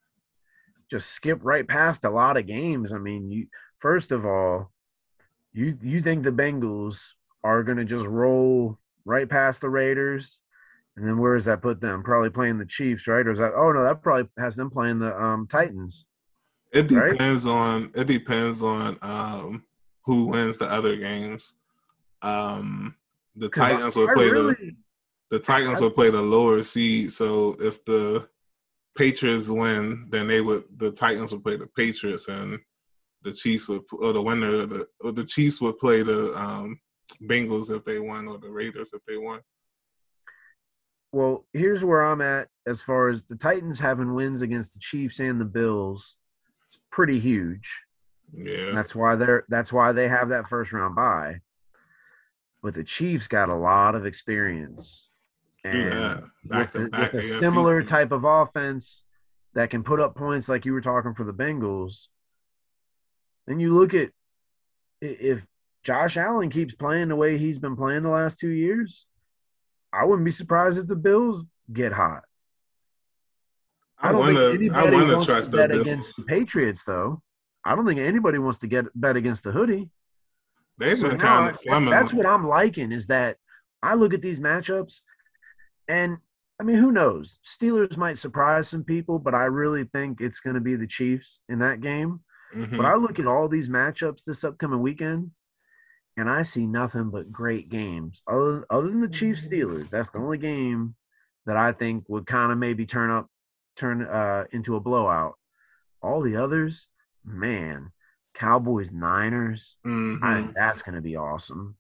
just skip right past a lot of games. I mean, you first of all, you you think the Bengals are gonna just roll right past the Raiders, and then where does that put them? Probably playing the Chiefs, right? Or is that? Oh no, that probably has them playing the um, Titans. It depends right? on it depends on um, who wins the other games. Um, the Titans I, will play really, the the Titans I, will play the lower seed. So if the Patriots win, then they would the Titans would play the Patriots, and the Chiefs would or the winner the or the Chiefs would play the um, Bengals if they won, or the Raiders if they won. Well, here's where I'm at as far as the Titans having wins against the Chiefs and the Bills. It's pretty huge. Yeah. That's why they're that's why they have that first round bye. But the Chiefs got a lot of experience. And yeah. with, with a similar type of offense that can put up points like you were talking for the Bengals. And you look at if Josh Allen keeps playing the way he's been playing the last two years, I wouldn't be surprised if the Bills get hot. I, don't wanna, think anybody I wants to bet against the Patriots, though. I don't think anybody wants to get bet against the hoodie. They've so been kind of I, That's what I'm liking is that I look at these matchups, and I mean, who knows? Steelers might surprise some people, but I really think it's going to be the Chiefs in that game. Mm-hmm. But I look at all these matchups this upcoming weekend, and I see nothing but great games. Other, other than the Chiefs Steelers, that's the only game that I think would kind of maybe turn up, turn uh, into a blowout. All the others, man, Cowboys Niners, mm-hmm. I think that's going to be awesome.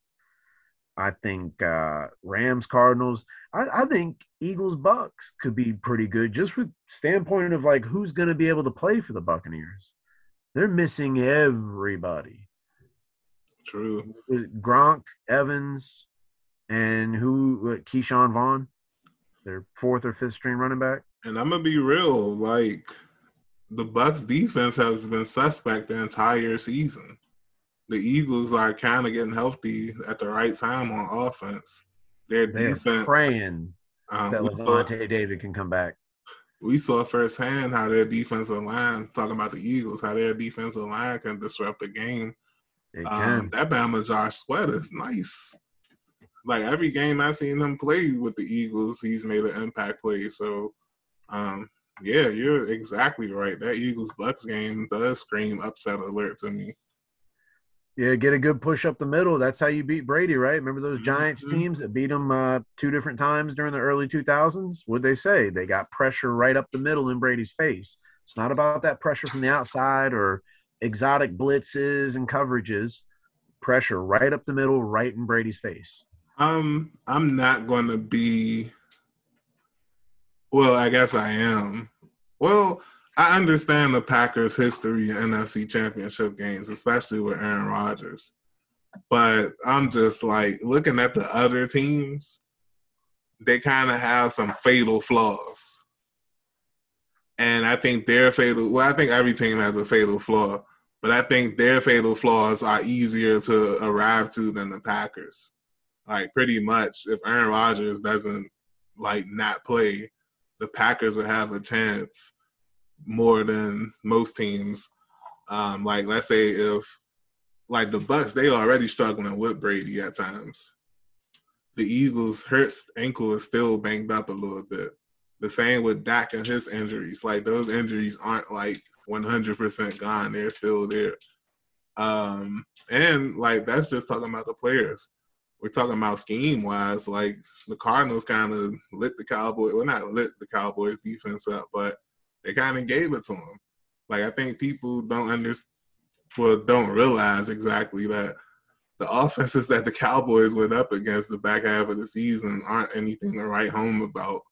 I think uh, Rams Cardinals. I, I, think Eagles Bucks could be pretty good, just with standpoint of like who's going to be able to play for the Buccaneers. They're missing everybody. True. Gronk, Evans, and who? Ke'Shawn Vaughn, their fourth or fifth string running back. And I'm gonna be real, like the Bucks defense has been suspect the entire season. The Eagles are kind of getting healthy at the right time on offense. Their They're defense praying um, that Lavonte David can come back. We saw firsthand how their defensive line, talking about the Eagles, how their defensive line can disrupt the game um, that Bama Josh Sweat is nice. Like every game I've seen him play with the Eagles, he's made an impact play. So, um, yeah, you're exactly right. That Eagles Bucks game does scream upset alert to me. Yeah, get a good push up the middle. That's how you beat Brady, right? Remember those Giants mm-hmm. teams that beat him uh, two different times during the early 2000s? What'd they say? They got pressure right up the middle in Brady's face. It's not about that pressure from the outside or exotic blitzes and coverages, pressure right up the middle, right in Brady's face. Um, I'm not going to be. Well, I guess I am. Well, I understand the Packers' history in NFC Championship games, especially with Aaron Rodgers. But I'm just like looking at the other teams, they kind of have some fatal flaws. And I think their fatal, well, I think every team has a fatal flaw. But I think their fatal flaws are easier to arrive to than the Packers. Like pretty much, if Aaron Rodgers doesn't like not play, the Packers will have a chance more than most teams. Um, like let's say if like the Bucks, they already struggling with Brady at times. The Eagles' Hurts ankle is still banged up a little bit. The same with Dak and his injuries. Like those injuries aren't like 100% gone. They're still there. Um, and like that's just talking about the players. We're talking about scheme wise. Like the Cardinals kind of lit the Cowboys. Well, not lit the Cowboys defense up, but they kind of gave it to them. Like I think people don't understand, well, don't realize exactly that the offenses that the Cowboys went up against the back half of the season aren't anything to write home about.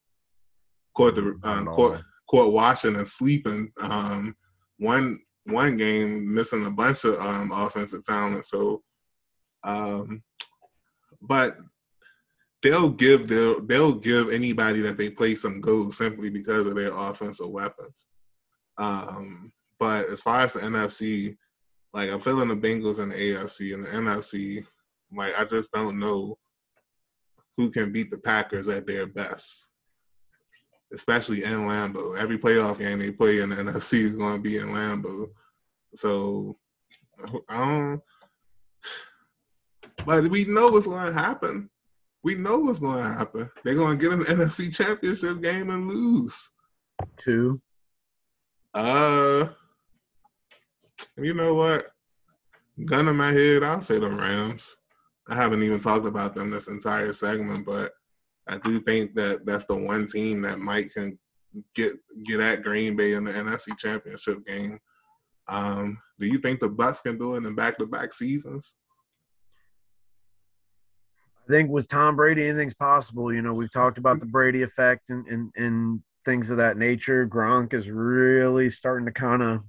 Court the um, court, court and sleeping. Um, one one game missing a bunch of um, offensive talent. So, um, but they'll give their they'll give anybody that they play some goals simply because of their offensive weapons. Um, but as far as the NFC, Like I'm feeling the Bengals and the AFC and the NFC. Like I just don't know who can beat the Packers at their best, especially in Lambeau. Every playoff game they play in the NFC is going to be in Lambeau. So I don't. But we know what's going to happen. We know what's going to happen. They're going to get an NFC Championship game and lose. Two. Uh, you know what? Gun in my head, I'll say the Rams. I haven't even talked about them this entire segment, but I do think that that's the one team that might can get get at Green Bay in the NFC Championship game. Um, do you think the Bucks can do it in back to back seasons? I think with Tom Brady, anything's possible. You know, we've talked about the Brady effect and and, and things of that nature. Gronk is really starting to kind of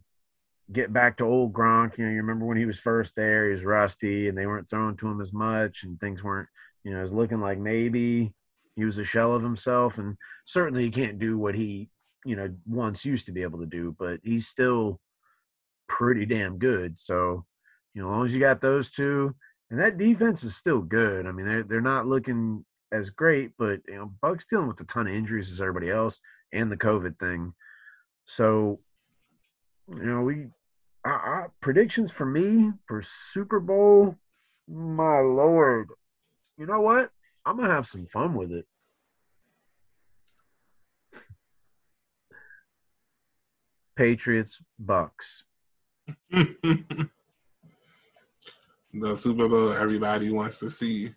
get back to old Gronk. You know, you remember when he was first there, he was rusty and they weren't throwing to him as much and things weren't, you know, it was looking like maybe he was a shell of himself. And certainly he can't do what he, you know, once used to be able to do, but he's still pretty damn good. So, you know, as long as you got those two, and that defense is still good. I mean, they're they're not looking as great, but you know, Bucks dealing with a ton of injuries as everybody else and the COVID thing. So you know, we I, I, predictions for me for Super Bowl. My lord, you know what? I'm gonna have some fun with it. Patriots, Bucks. the Super Bowl everybody wants to see.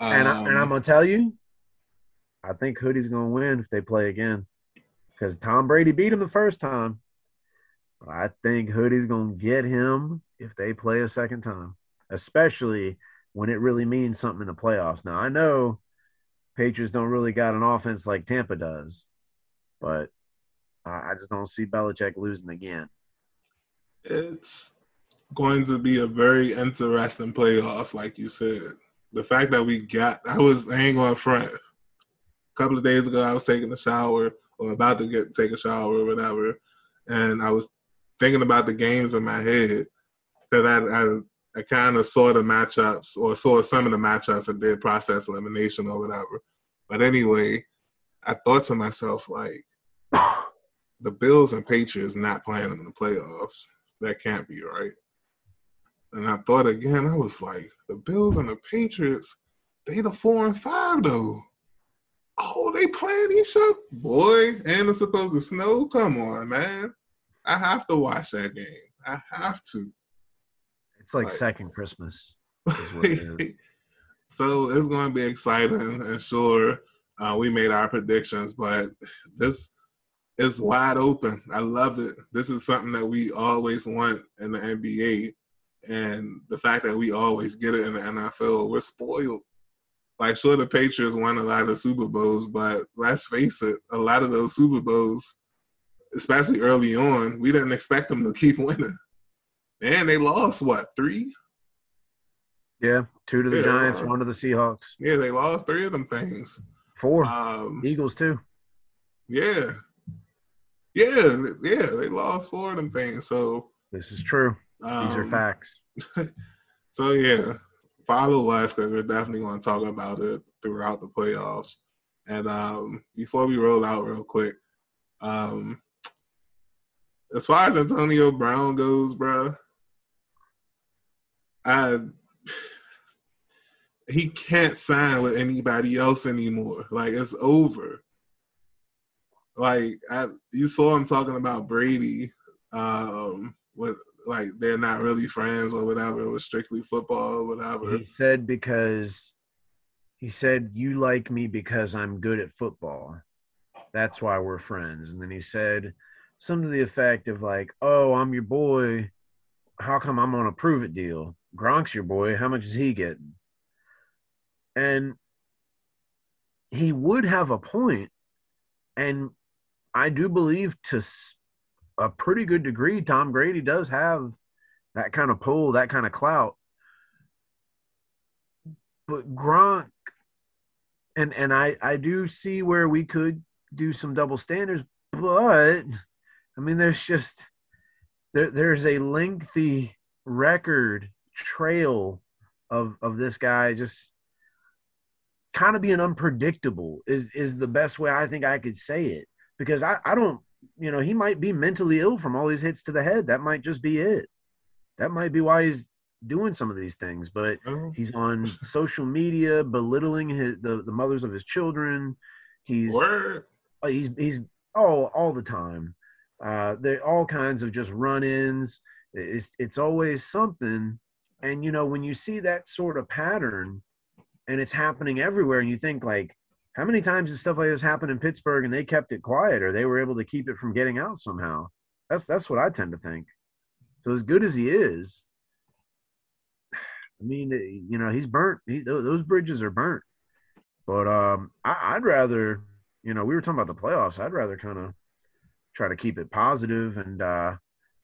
Um, and, I, and I'm um, gonna tell you, I think Hoodie's gonna win if they play again, because Tom Brady beat him the first time. But I think Hoodie's going to get him if they play a second time, especially when it really means something in the playoffs. Now, I know Patriots don't really got an offense like Tampa does, but I just don't see Belichick losing again. It's going to be a very interesting playoff, like you said. The fact that we got, I was, ain't going front. A couple of days ago, I was taking a shower or about to get take a shower or whatever, and I was thinking about the games in my head that I, I, I kind of saw the matchups or saw some of the matchups and did process elimination or whatever. But anyway, I thought to myself like, the Bills and Patriots not playing in the playoffs. That can't be right. And I thought again, I was like, the Bills and the Patriots, they the four and five though. Oh, they playing each other, boy, and it's supposed to snow. Come on, man. I have to watch that game. I have to. It's like, like second Christmas. so it's going to be exciting, and sure, uh, we made our predictions, but this is wide open. I love it. This is something that we always want in the NBA, and the fact that we always get it in the NFL, we're spoiled. Like, sure, the Patriots won a lot of Super Bowls, but let's face it, a lot of those Super Bowls especially early on, we didn't expect them to keep winning. And they lost what three? Yeah, two to the yeah, Giants, one to the Seahawks. Yeah, they lost three of them things. Four. Um, Eagles too. Yeah, yeah, yeah. They lost four of them things. So this is true. Um, These are um, facts. so yeah, follow us because we're definitely going to talk about it throughout the playoffs. And um, before we roll out real quick, um, as far as Antonio Brown goes, bro, I he can't sign with anybody else anymore. Like it's over. Like I, you saw him talking about Brady, um, with like they're not really friends or whatever. It was strictly football or whatever. He said because he said you like me because I'm good at football. That's why we're friends. And then he said something to the effect of like, "Oh, I'm your boy. How come I'm on a prove it deal? Gronk's your boy. How much is he getting?" And he would have a point, and I do believe to a pretty good degree, Tom Brady does have that kind of pull, that kind of clout. But Gronk, and and I I do see where we could do some double standards, but I mean, there's just there there's a lengthy record trail of of this guy just kind of being unpredictable is is the best way I think I could say it because I I don't you know he might be mentally ill from all these hits to the head that might just be it that might be why he's doing some of these things but Oh. he's on social media belittling his the, the mothers of his children he's Word. uh, he's he's all all the time. Uh, there all kinds of just run-ins. It's it's always something, and you know when you see that sort of pattern, and it's happening everywhere, and you think like, how many times did stuff like this happen in Pittsburgh, and they kept it quiet, or they were able to keep it from getting out somehow? That's that's what I tend to think. So as good as he is, I mean, eh, you know, he's burnt. He, those bridges are burnt. But um, I, I'd rather, you know, we were talking about the playoffs. I'd rather kind of try to keep it positive and, uh,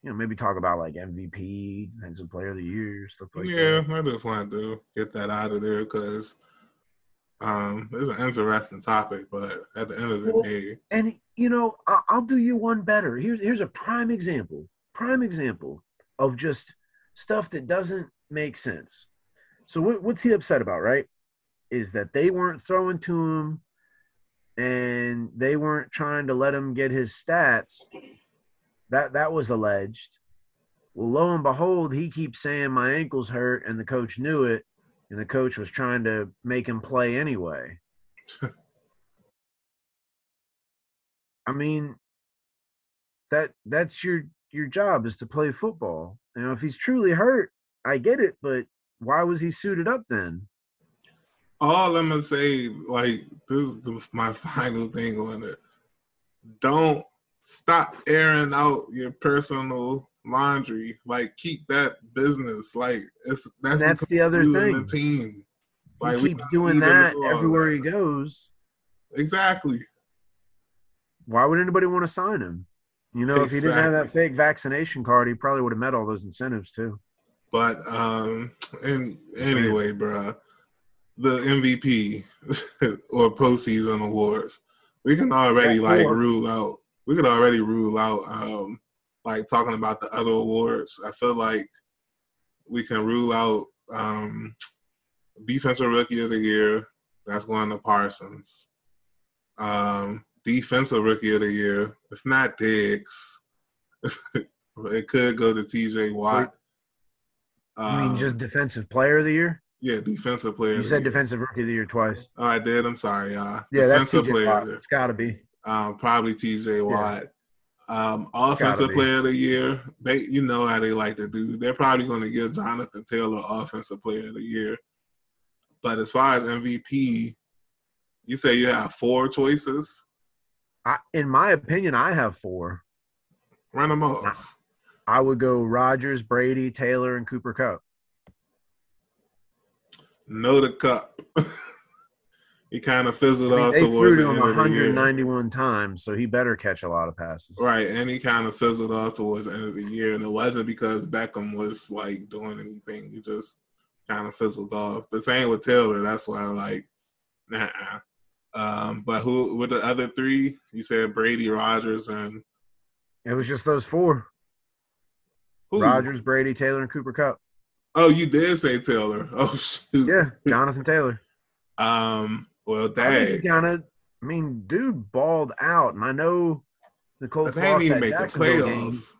you know, maybe talk about like MVP, defensive player of the year, stuff like yeah, that. I just wanted to get that out of there because um, it's an interesting topic, but at the end of the Well, day, And you know, I- I'll do you one better. Here's here's a prime example, prime example of just stuff that doesn't make sense. So what, what's he upset about, right? Is that they weren't throwing to him, and they weren't trying to let him get his stats. That that was alleged. Well, lo and behold, he keeps saying my ankle's hurt, and the coach knew it, and the coach was trying to make him play anyway. I mean, that that's your your job is to play football. You know, if he's truly hurt, I get it, but why was he suited up then? all I'm gonna say, like, this is the, my final thing on it. Don't stop airing out your personal laundry. Like, keep that business. Like, it's that's, that's the other thing. the team. Like, we keeps don't doing that do everywhere that. he goes. Exactly. Why would anybody want to sign him? You know, if he didn't have that fake vaccination card, he probably would have met all those incentives too. But um, and anyway, bruh, the MVP or postseason awards, we can already like rule out. We can already rule out um, like talking about the other awards. I feel like we can rule out um, defensive rookie of the year. That's going to Parsons. Um, defensive rookie of the year. It's not Diggs. it could go to T.J. Watt. I mean, Um, just defensive player of the year. yeah, defensive player. You of the said defensive rookie of the year twice. Oh, I did. I'm sorry, y'all. Yeah, defensive TJ player. It's got to be. Um, probably T.J. Watt. Um, offensive player of the year. They, you know how they like to do. They're probably going to give Jonathan Taylor offensive player of the year. But as far as MVP, you say you have four choices. I, in my opinion, I have four. Run them off. I would go Rodgers, Brady, Taylor, and Cooper Kupp. No, the cup. he kind of fizzled I mean, off towards the end of the year. 191 times, so he better catch a lot of passes. Right, and he kind of fizzled off towards the end of the year, and it wasn't because Beckham was like doing anything. He just kind of fizzled off. The same with Taylor. That's why, I like, nah. Um, but who with the other three? You said Brady, Rodgers, and It was just those four: who? Rodgers, Brady, Taylor, and Cooper Kupp. Oh, you did say Taylor. Oh shoot. Yeah, Jonathan Taylor. Um. Well, I think he dang. of. I mean, dude balled out, and I know the Colts But they didn't lost even that make the Jacksonville game. playoffs.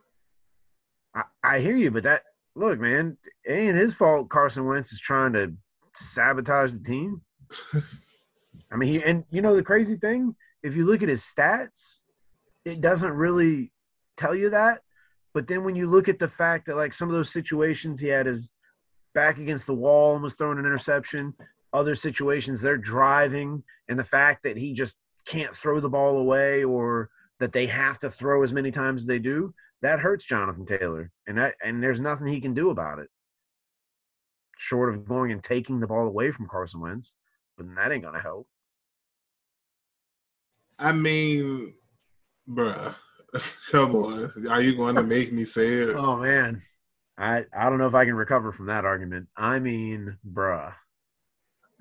I, I hear you, but that look, man, it ain't his fault. Carson Wentz is trying to sabotage the team. I mean, he, and you know the crazy thing, if you look at his stats, it doesn't really tell you that. But then when you look at the fact that like some of those situations he had his back against the wall and was throwing an interception, other situations they're driving, and the fact that he just can't throw the ball away or that they have to throw as many times as they do, that hurts Jonathan Taylor. And that and there's nothing he can do about it. Short of going and taking the ball away from Carson Wentz, but that ain't gonna help. I mean, bruh, come on. Are you going to make me say it? Oh man, I I don't know if I can recover from that argument. I mean, bruh.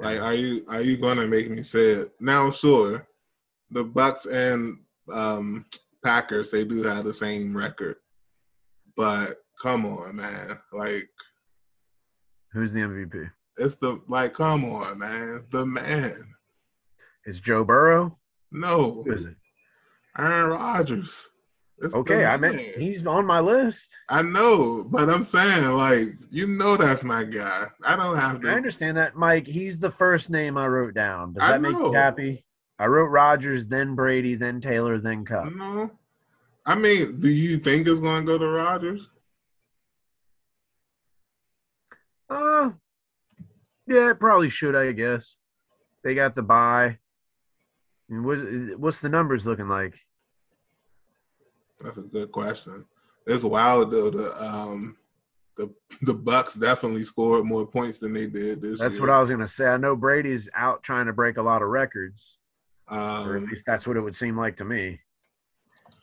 Like, are you are you gonna make me say it? Now, sure, the Bucks and um, Packers they do have the same record, but come on, man. Like, who's the MVP? It's the like, come on, man. The man. Is Joe Burrow? No. Who is it? Aaron Rodgers. It's okay, I mean he's on my list. I know, but I'm saying like you know that's my guy. I don't have to. I understand that, Mike. He's the first name I wrote down. Does that make you happy? I wrote Rodgers, then Brady, then Taylor, then Kupp. No, I mean, do you think it's going to go to Rodgers? Uh, yeah, it probably should. I guess they got the buy. And what, what's the numbers looking like? That's a good question. It's wild though. The um, the the Bucks definitely scored more points than they did this year. That's year. what I was gonna say. I know Brady's out trying to break a lot of records, um, or at least that's what it would seem like to me.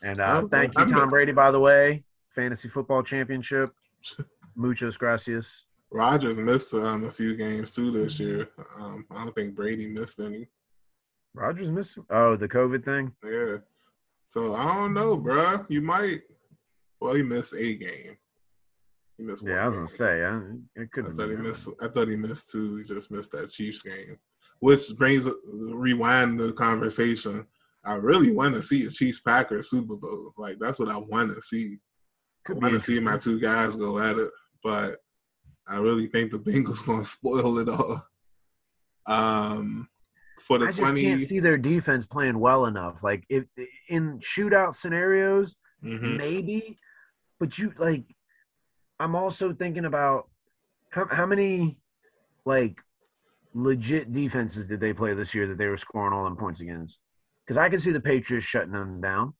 And uh, thank you, Tom Brady, by the way. Fantasy football championship. Muchos gracias. Rodgers missed um, a few games too this year. Um, I don't think Brady missed any. Rodgers missed. Oh, the COVID thing. Yeah. So I don't know, bro. You might. Well, he missed a game. He missed. Yeah, I was gonna say. I, it could. I thought he missed. I thought he missed two. He just missed that Chiefs game, which brings rewind the conversation. I really want to see a Chiefs Packers Super Bowl. Like that's what I want to see. Could I want to see my two guys go at it, but I really think the Bengals gonna spoil it all. Um, for the I 20 can't see their defense playing well enough. Like if in shootout scenarios, mm-hmm. maybe, but you like I'm also thinking about how how many like legit defenses did they play this year that they were scoring all them points against? Because I can see the Patriots shutting them down.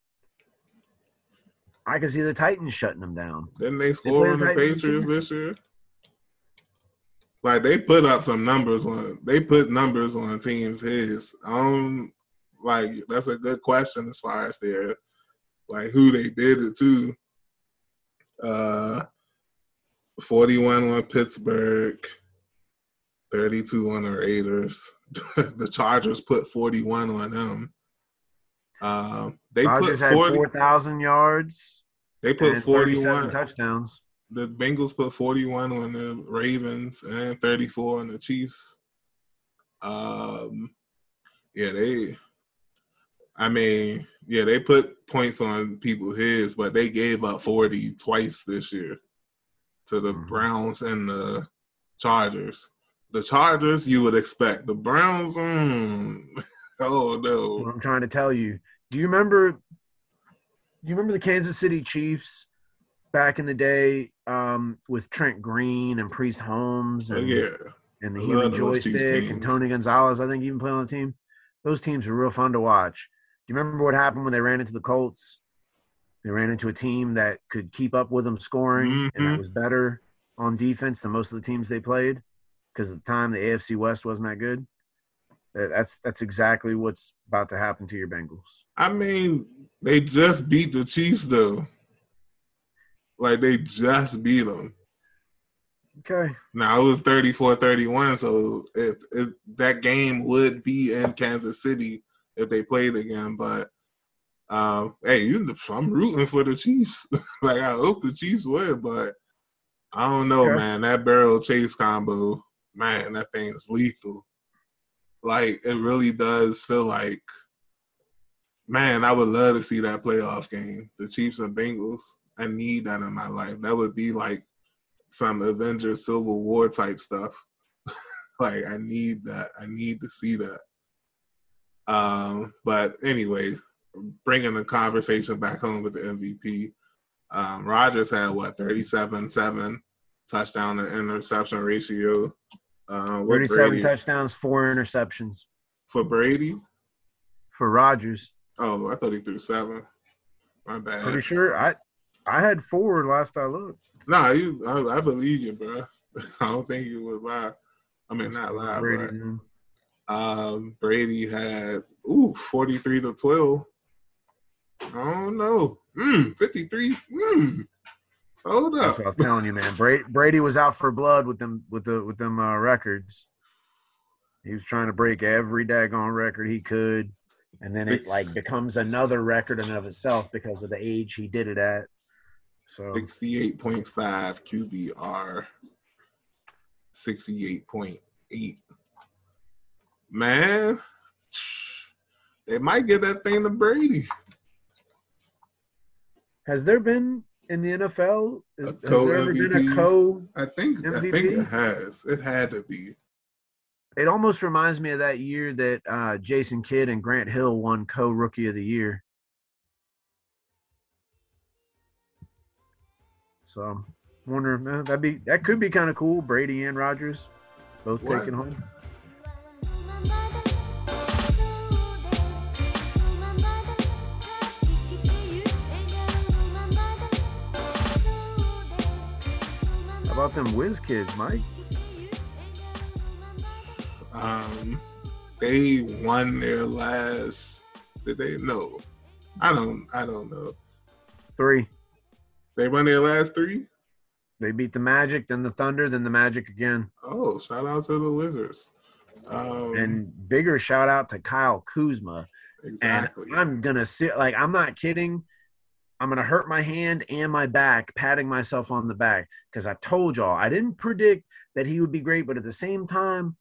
I can see the Titans shutting them down. Didn't they score they on the, the Patriots this year? Like they put up some numbers on they put numbers on teams heads. Um like that's a good question as far as their like who they did it to. Uh 41 on Pittsburgh, 32 on the Raiders. the Chargers put 41 on them. Uh, they Chargers put 40, 4,000 yards. They put 41 touchdowns the Bengals put 41 on the Ravens and 34 on the Chiefs. Um, yeah, they. I mean, yeah, they put points on people's heads, but they gave up 40 twice this year to the mm-hmm. Browns and the Chargers. The Chargers, you would expect. The Browns, mm, oh no. I'm trying to tell you. Do you remember? Do you remember the Kansas City Chiefs back in the day um, with Trent Green and Priest Holmes and, oh, yeah. and the human joystick and Tony Gonzalez, I think even played on the team. Those teams were real fun to watch. Do you remember what happened when they ran into the Colts? They ran into a team that could keep up with them scoring mm-hmm. and that mm-hmm. was better on defense than most of the teams they played because at the time the AFC West wasn't that good. That's that's exactly what's about to happen to your Bengals. I mean, they just beat the Chiefs though. Like they just beat them. Okay. Now it was 34-31, so if, if that game would be in Kansas City if they played again, but um, hey, you, I'm rooting for the Chiefs. like I hope the Chiefs win, but I don't know, okay. man. That Burrow Chase combo, man, that thing's lethal. Like it really does feel like, man, I would love to see that playoff game, the Chiefs and Bengals. I need that in my life. That would be like some Avengers Civil War type stuff. like I need that. I need to see that. Um, but anyway, bringing the conversation back home with the MVP. Um, Rodgers had what 37-7 touchdown to interception ratio. Uh, 37 Brady. touchdowns, four interceptions. For Brady? For Rogers. Oh, I thought he threw seven. My bad. Pretty sure. I I had four last I looked. Nah, you, I, I believe you, bro. I don't think you would lie. I mean, not lie, Brady, but um, Brady had ooh forty three to twelve. I don't know. Mm, 53. Mm. Hold up. That's what I was telling you, man. Brady, Brady was out for blood with them with the with them uh, records. He was trying to break every daggone record he could, and then it like becomes another record in of itself because of the age he did it at. So 68.5 QBR, 68.8. Man, they might get that thing to Brady. has there been in the NFL? Is, A has there ever been a co-MVPs? I think I think it has. It had to be. It almost reminds me of that year that uh, Jason Kidd and Grant Hill won co Rookie of the Year. So, wonder uh, that'd be that could be kind of cool. Brady and Rodgers both What? taking home. How about them whiz kids, Mike? Um, they won their last. Did they? No, I don't. I don't know. Three. They won their last three. They beat the Magic, then the Thunder, then the Magic again. Oh, shout out to the Wizards. Um, And bigger shout out to Kyle Kuzma. exactly. And I'm gonna sit like I'm not kidding. I'm gonna hurt my hand and my back, patting myself on the back because I told y'all I didn't predict that he would be great, but at the same time,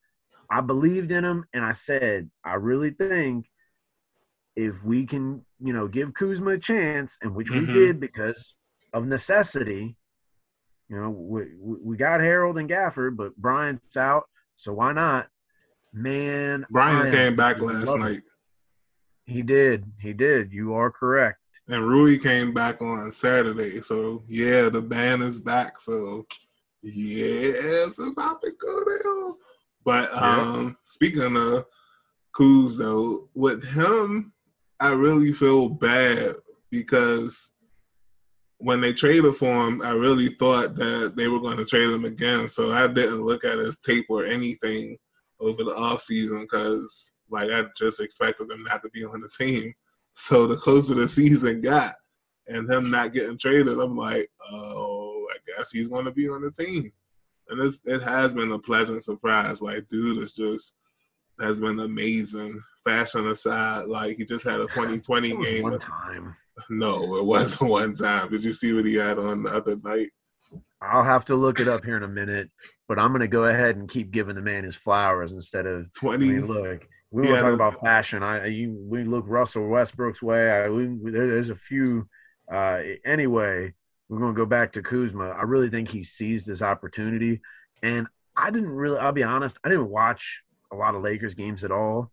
I believed in him and I said I really think if we can, you know, give Kuzma a chance, and which we Mhm. did because of necessity. You know, we we got Harrell and Gafford, but Bryant's out, so why not? Man, Bryant came back last night, He did. He did. You are correct. and Rui came back on Saturday. So yeah, the band is back. So yeah, it's about to go down. But Yeah. um, speaking of Kuz though, with him, I really feel bad because when they traded for him, I really thought that they were going to trade him again. So I didn't look at his tape or anything over the offseason because, like, I just expected him not to be on the team. So the closer the season got and him not getting traded, I'm like, oh, I guess he's going to be on the team. And it's, it has been a pleasant surprise. Like, dude is just has been amazing. Fashion aside, like he just had a 2020 game. one time. No, it wasn't one time. Did you see what he had on the other night? I'll have to look it up here in a minute, but I'm going to go ahead and keep giving the man his flowers instead of. I 20. mean, look, we He want to had talk a- about fashion. I you we look Russell Westbrook's way. I, we, we- there, there's a few. Uh, anyway, we're going to go back to Kuzma. I really think he seized this opportunity, and I didn't really. I'll be honest. I didn't watch a lot of Lakers games at all,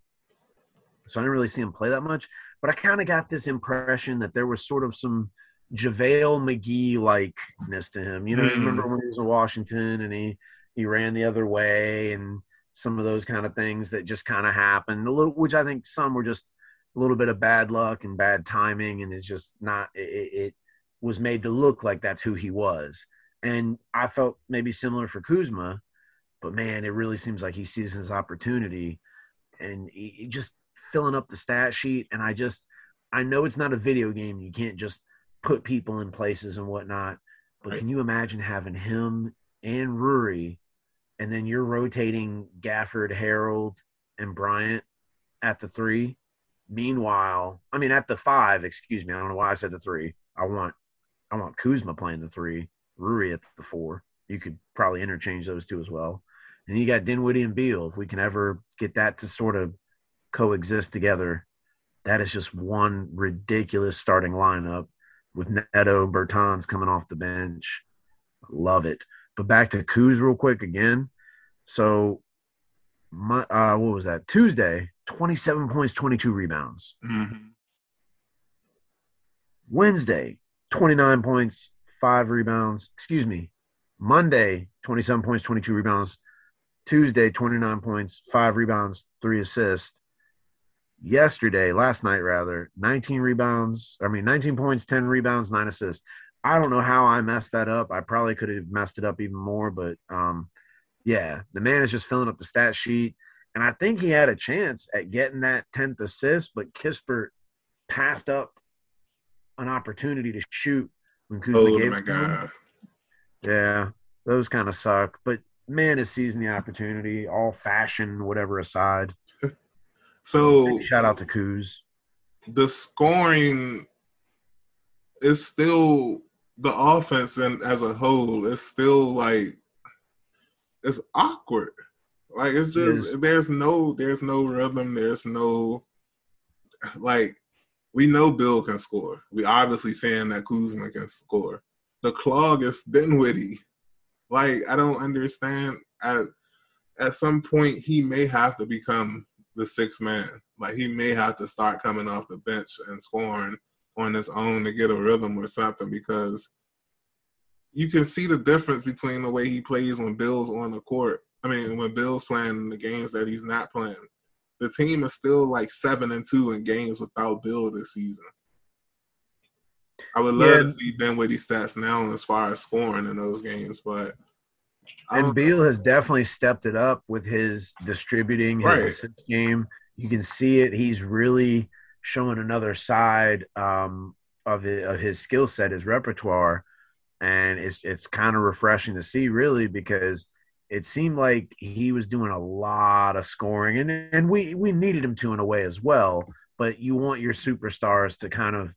so I didn't really see him play that much. But I kind of got this impression that there was sort of some JaVale McGee likeness to him. You know, you Mm. remember when he was in Washington and he he ran the other way and some of those kind of things that just kind of happened. A little, which I think some were just a little bit of bad luck and bad timing, and it's just not. It, it it was made to look like that's who he was, and I felt maybe similar for Kuzma, but man, it really seems like he sees his opportunity, and he, he just filling up the stat sheet. And I just, I know it's not a video game. You can't just put people in places and whatnot. But Right. can you imagine having him and Rui, and then you're rotating Gafford, Harrell, and Bryant at the three? Meanwhile, I mean at the five. Excuse me. I don't know why I said the three. I want, I want Kuzma playing the three, Rui at the four. You could probably interchange those two as well. And you got Dinwiddie and Beal. If we can ever get that to sort of coexist together, that is just one ridiculous starting lineup with Neto and Bertans coming off the bench. Love it. But back to Kuz real quick again. So, my, uh, what was that? Tuesday, 27 points, 22 rebounds. Mhm. Wednesday, 29 points, five rebounds. Excuse me. Monday, 27 points, 22 rebounds. Tuesday, 29 points, five rebounds, three assists. Yesterday, last night rather, 19 rebounds. I mean, 19 points, 10 rebounds, nine assists. I don't know how I messed that up. I probably could have messed it up even more, but um, yeah, the man is just filling up the stat sheet. And I think he had a chance at getting that 10th assist, but Kispert passed up an opportunity to shoot when Kuzma Oh gave my it to him. god. Yeah, those kind of suck. But man is seizing the opportunity, all fashion, whatever aside. So Shout out to Kuz. the scoring is still the offense and as a whole is still like it's awkward. Like it's just it there's no there's no rhythm. There's no like we know Beal can score. We obviously saying that Kuzma can score. The clog is Dinwiddie. Like I don't understand. At at some point, he may have to become the sixth man. Like he may have to start coming off the bench and scoring on his own to get a rhythm or something because you can see the difference between the way he plays when Beal's on the court. I mean, when Beal's playing the games that he's not playing. The team is still like seven and two in games without Beal this season. I would love yeah. to see Dinwiddie stats now as far as scoring in those games, but and Beal has definitely stepped it up with his distributing, his right. assist game. You can see it. He's really showing another side um, of, it, of his skill set, his repertoire, and it's it's kind of refreshing to see, really, because it seemed like he was doing a lot of scoring, and and we we needed him to in a way as well. But you want your superstars to kind of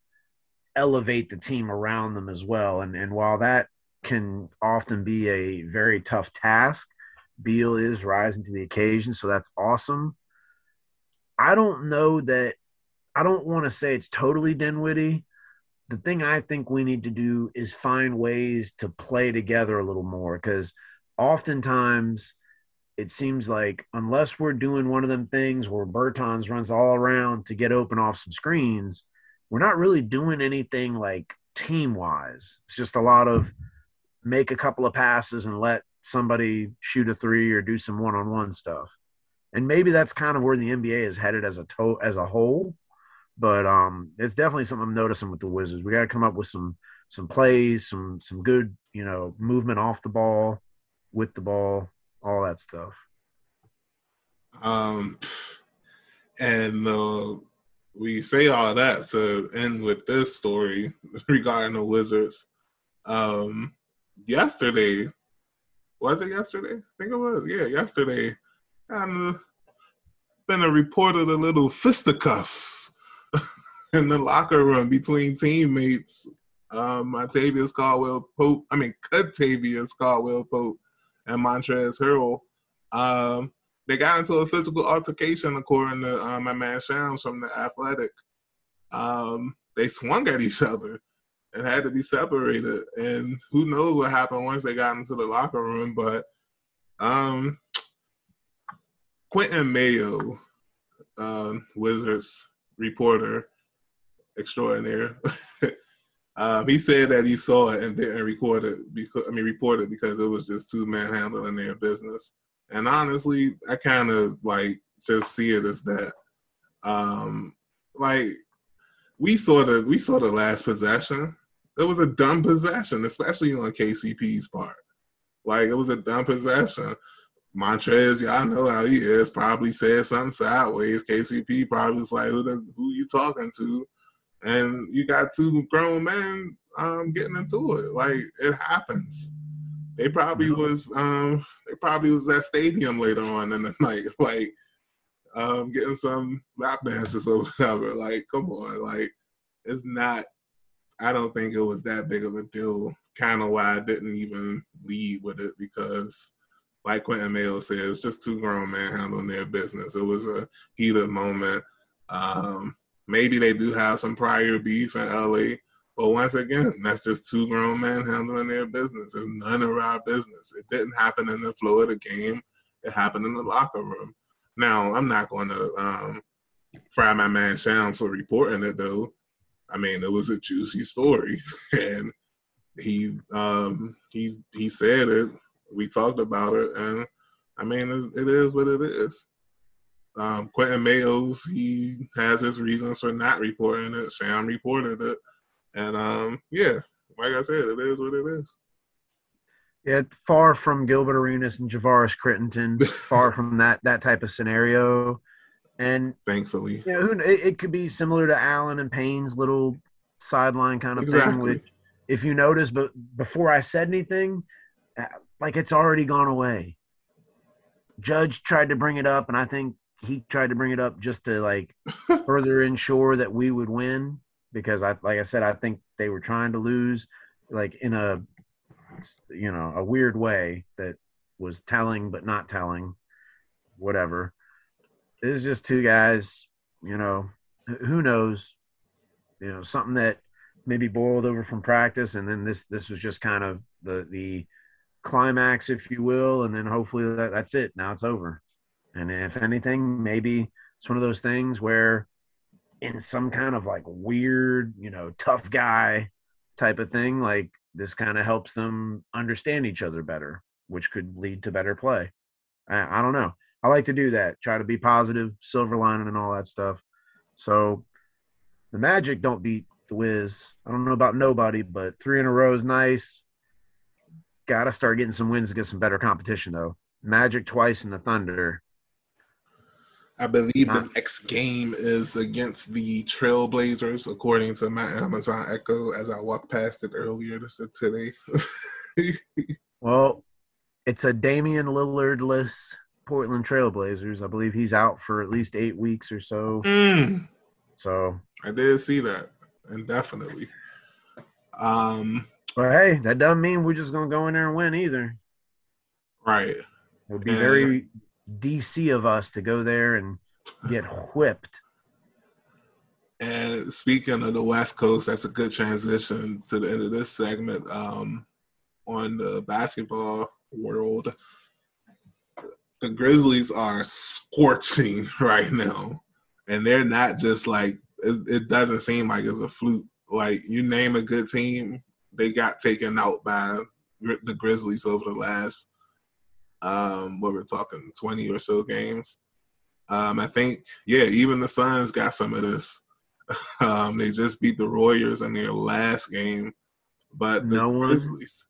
elevate the team around them as well, and and while that can often be a very tough task, Beal is rising to the occasion, so that's awesome. I don't know that I don't want to say it's totally Dinwiddie. The thing I think we need to do is find ways to play together a little more because oftentimes it seems like unless we're doing one of them things where Bertans runs all around to get open off some screens, we're not really doing anything like team wise. It's just a lot of make a couple of passes and let somebody shoot a three or do some one on one stuff. And maybe that's kind of where the NBA is headed as a to- as a whole. But um, it's definitely something I'm noticing with the Wizards. We got to come up with some some plays, some some good you know movement off the ball, with the ball, all that stuff. Um, and uh, we say all that to end with this story regarding the Wizards. Um, yesterday, was it yesterday? I think it was. Yeah, yesterday. And been a report of the little fisticuffs in the locker room between teammates. Um, Octavius Caldwell Pope, I mean, Kentavious Caldwell Pope and Montrezl Harrell. Um, they got into a physical altercation, according to um, my man Shams from the Athletic. Um, they swung at each other and had to be separated. And who knows what happened once they got into the locker room? But um, Quinton Mayo, uh, Wizards reporter extraordinaire. um, he said that he saw it and didn't record it because I mean report it because it was just two men handling their business. And honestly, I kind of like just see it as that. Um, like we saw the we saw the last possession. It was a dumb possession, especially on KCP's part. Like it was a dumb possession. Montrez, y'all know how he is. Probably said something sideways. KCP probably was like, "Who the, who you talking to?" And you got two grown men um, getting into it. Like it happens. They probably was um, they probably was at stadium later on in the night, like um, getting some lap dances or whatever. Like, come on, like it's not. I don't think it was that big of a deal. Kind of why I didn't even lead with it because like Quinton Mayo says, just two grown men handling their business. It was a heated moment. Um, maybe they do have some prior beef in LA, but once again, that's just two grown men handling their business. It's none of our business. It didn't happen in the flow of the game. It happened in the locker room. Now, I'm not going to um, fry my man Shams for reporting it, though. I mean, it was a juicy story, and he um, he he said it we talked about it, and I mean, it is what it is. Um, Quinton Mayo's he has his reasons for not reporting it. Sam reported it, and um, yeah, like I said, it is what it is. Yeah, far from Gilbert Arenas and Javaris Crittenton, far from that that type of scenario. And thankfully, you know, it, it, could be similar to Allen and Payne's little sideline kind of exactly. thing. Which, if you notice, but before I said anything, uh, like it's already gone away. Judge tried to bring it up, and I think he tried to bring it up just to like further ensure that we would win because I, like I said, I think they were trying to lose. like in a you know a weird way that was telling but not telling, whatever. It's just two guys, you know, who knows, you know, something that maybe boiled over from practice, and then this this was just kind of the the climax, if you will, and then hopefully that, that's it. Now it's over. And if anything, maybe it's one of those things where in some kind of like weird, you know, tough guy type of thing, like this kind of helps them understand each other better, which could lead to better play. I, I don't know. I like to do that. Try to be positive, silver lining, and all that stuff. So the Magic don't beat the Wiz. I don't know about nobody, but three in a row is nice. Got to start getting some wins to get some better competition, though. Magic twice and the Thunder. I believe the next game is against the Trailblazers, according to my Amazon Echo, as I walked past it earlier this today. well, it's a Damian Lillardless Portland Trailblazers. I believe he's out for at least eight weeks or so. Mm. So I did see that, and definitely. Um, but hey, that doesn't mean we're just gonna go in there and win either. Right. It would be very DC of us to go there and get whipped. And speaking of the West Coast, that's a good transition to the end of this segment. Um, on the basketball world, the Grizzlies are scorching right now, and they're not just like it, it doesn't seem like it's a fluke. Like you name a good team, they got taken out by the Grizzlies over the last um, what we're talking 20 or so games. Um, I think, yeah, even the Suns got some of this. um, they just beat the Warriors in their last game, but no one Grizzlies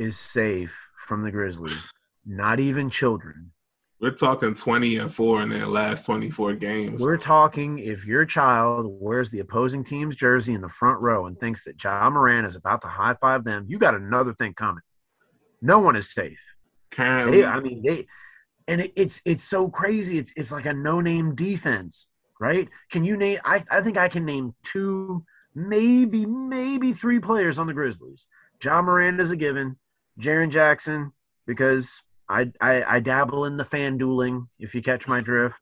is safe from the Grizzlies. Not even children. We're talking 20 and 4 in their last 24 games. We're talking if your child wears the opposing team's jersey in the front row and thinks that Ja Morant is about to high five them, you got another thing coming. No one is safe. They, I mean, they and it, it's it's so crazy. It's it's like a no name defense, right? Can you name? I I think I can name two, maybe maybe three players on the Grizzlies. Ja Morant is a given. Jaren Jackson because I, I I dabble in the fan dueling. If you catch my drift.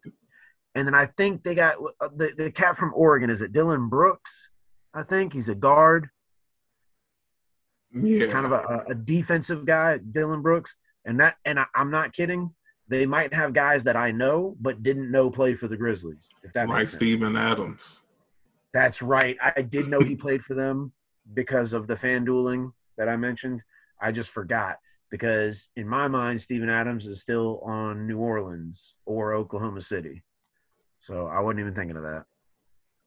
And then I think they got uh, the, the cat from Oregon. Is it Dillon Brooks? I think he's a guard. Yeah. Kind of a, a defensive guy, Dillon Brooks and that and I, am not kidding. They might have guys that I know but didn't know played for the Grizzlies. If that like Steven Adams. That's right. I did know he played for them because of the fan dueling that I mentioned. I just forgot because in my mind, Steven Adams is still on New Orleans or Oklahoma City. So I wasn't even thinking of that.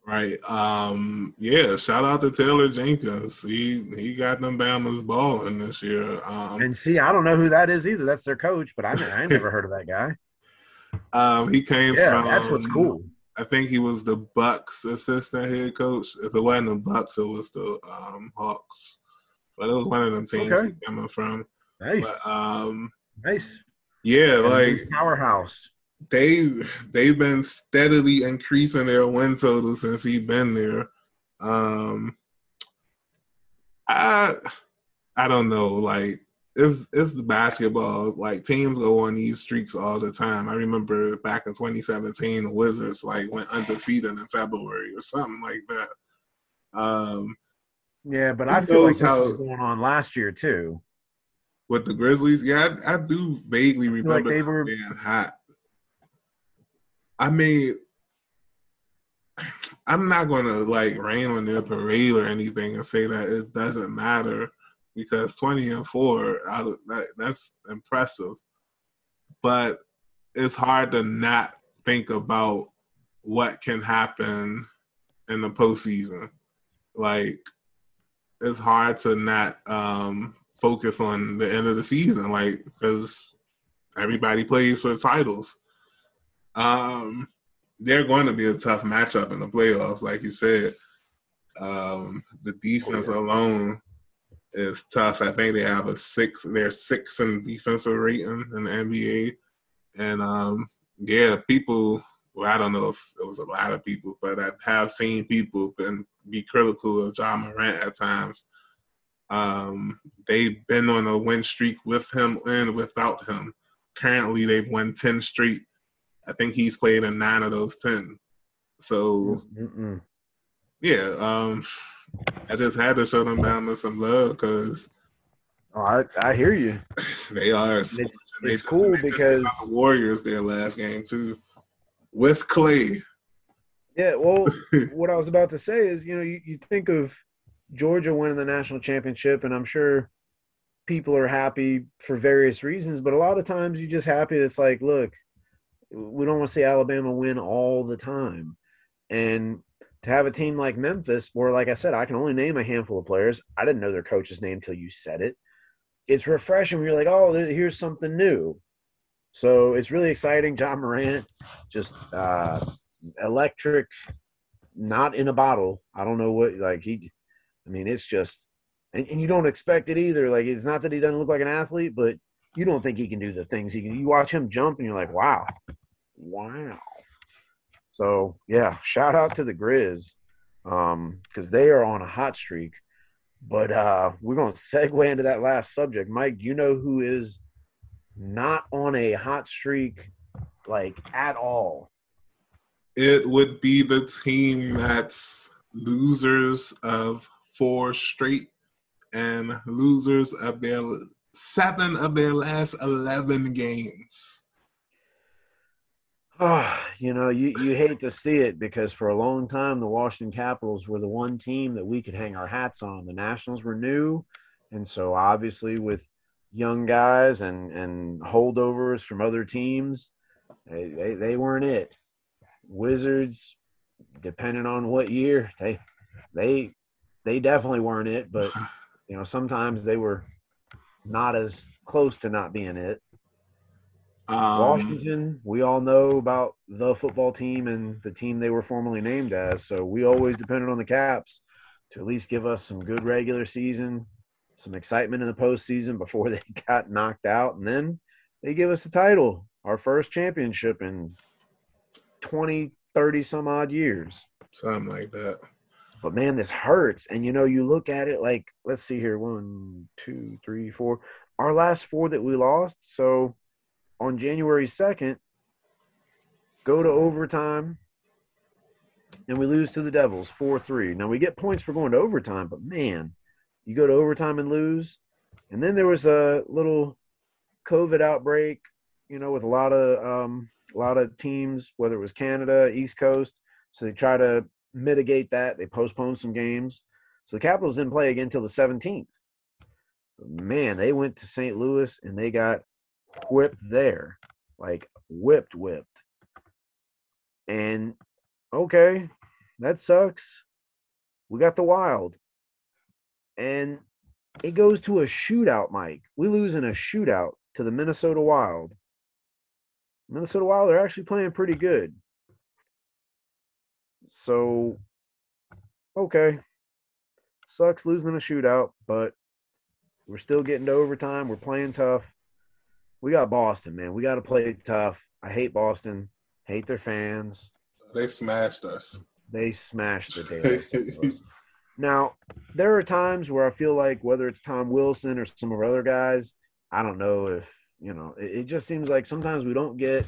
Right. Um, yeah, shout out to Taylor Jenkins. He he got them Bama's balling this year. Um, and see, I don't know who that is either. That's their coach, but I I never heard of that guy. Um, he came yeah, from that's what's cool. I think he was the Bucks assistant head coach. If it wasn't the Bucks, it was the um, Hawks. But it was one of them teams okay. coming from. Nice. But, um, nice. Yeah, like powerhouse they they've been steadily increasing their win total since he's been there. Um, I I don't know, like it's it's the basketball. Like teams go on these streaks all the time. I remember back in 2017, the Wizards like went undefeated in February or something like that. Um, yeah, but I feel like this how, was going on last year too. With the Grizzlies, yeah, I, I do vaguely remember like they were being hot. I mean, I'm not gonna like rain on their parade or anything and say that it doesn't matter because 20 and four out of that that's impressive. But it's hard to not think about what can happen in the postseason. Like it's hard to not um, focus on the end of the season, like because everybody plays for titles. Um, they're going to be a tough matchup in the playoffs, like you said. Um, the defense alone is tough. I think they have a six. They're six in defensive rating in the NBA, and um, yeah, people. Well, I don't know if it was a lot of people, but I have seen people been be critical of Ja Morant at times. Um, they've been on a win streak with him and without him. Currently, they've won ten straight. I think he's played in nine of those ten. So, Mm-mm. yeah, um, I just had to show them Bama some love because. Oh, I, I hear you. They are. It's, it's cool because the Warriors their last game too, with Klay. Yeah, well, what I was about to say is, you know, you, you think of Georgia winning the national championship, and I'm sure people are happy for various reasons, but a lot of times you just happy. It's like, look, we don't want to see Alabama win all the time. And to have a team like Memphis, where, like I said, I can only name a handful of players. I didn't know their coach's name until you said it. It's refreshing. You're like, oh, here's something new. So it's really exciting. Ja Morant, just uh, electric, not in a bottle. I don't know what like he. I mean, it's just, and, and you don't expect it either. Like it's not that he doesn't look like an athlete, but you don't think he can do the things he can. You watch him jump, and you're like, wow, wow. So yeah, shout out to the Grizz because um, they are on a hot streak. But uh, we're going to segue into that last subject. Mike, you know who is not on a hot streak like at all? It would be the team that's losers of four straight and losers of their seven of their last 11 games. Oh, you know, you, you hate to see it because for a long time, the Washington Capitals were the one team that we could hang our hats on. The Nationals were new. And so, obviously, with young guys and, and holdovers from other teams, they, they, they weren't it. Wizards, depending on what year, they they they definitely weren't it, but you know, sometimes they were not as close to not being it. Um, Washington, we all know about the football team and the team they were formerly named as. So we always depended on the Caps to at least give us some good regular season, some excitement in the postseason before they got knocked out. And then they give us the title, our first championship in 20, 30 some odd years. Something like that. But man, this hurts. And you know, you look at it like, let's see here one, two, three, four. Our last four that we lost. So on January 2nd, go to overtime, and we lose to the Devils 4 3. Now we get points for going to overtime, but man, you go to overtime and lose. And then there was a little COVID outbreak, you know, with a lot of um, a lot of teams, whether it was Canada, East Coast. So they try to mitigate that. They postponed some games. So the Capitals didn't play again until the 17th. Man, they went to St. Louis and they got whipped there, like whipped, whipped. And okay, that sucks. We got the Wild. And it goes to a shootout, Mike. We lose in a shootout to the Minnesota Wild. Minnesota Wild are actually playing pretty good. So, okay. Sucks losing a shootout, but we're still getting to overtime. We're playing tough we got Boston, man. We got to play tough. I hate Boston. Hate their fans. They smashed us. They smashed the day. now, there are times where I feel like whether it's Tom Wilson or some of our other guys, I don't know if you know. It, it just seems like sometimes we don't get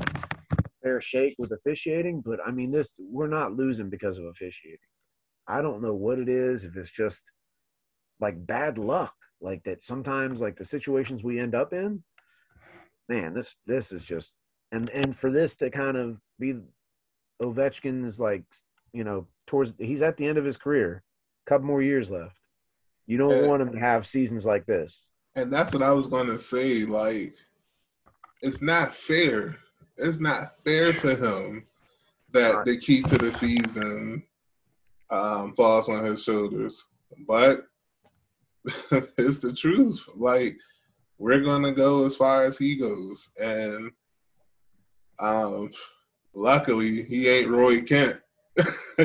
fair shake with officiating. But I mean, this we're not losing because of officiating. I don't know what it is. If it's just like bad luck, like that. Sometimes, like the situations we end up in, man, this this is just and and for this to kind of be Ovechkin's like you know towards he's at the end of his career, a couple more years left. You don't and, want him to have seasons like this. And that's what I was going to say. Like, it's not fair. It's not fair to him that the key to the season um, falls on his shoulders. But it's the truth. Like we're gonna go as far as he goes, and um, luckily he ain't Roy Kent.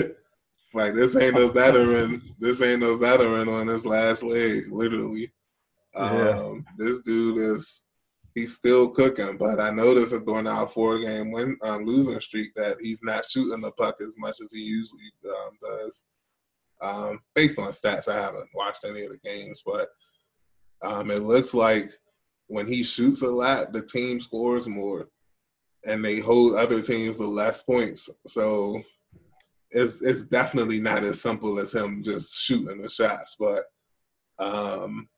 like this ain't no veteran. This ain't no veteran on his last leg, literally. Yeah. Um, this dude is he's still cooking, but I noticed during our four game win um, losing streak that he's not shooting the puck as much as he usually um, does. Um, based on stats, I haven't watched any of the games, but Um, it looks like when he shoots a lot, the team scores more, and they hold other teams to less points. So it's it's definitely not as simple as him just shooting the shots. But um,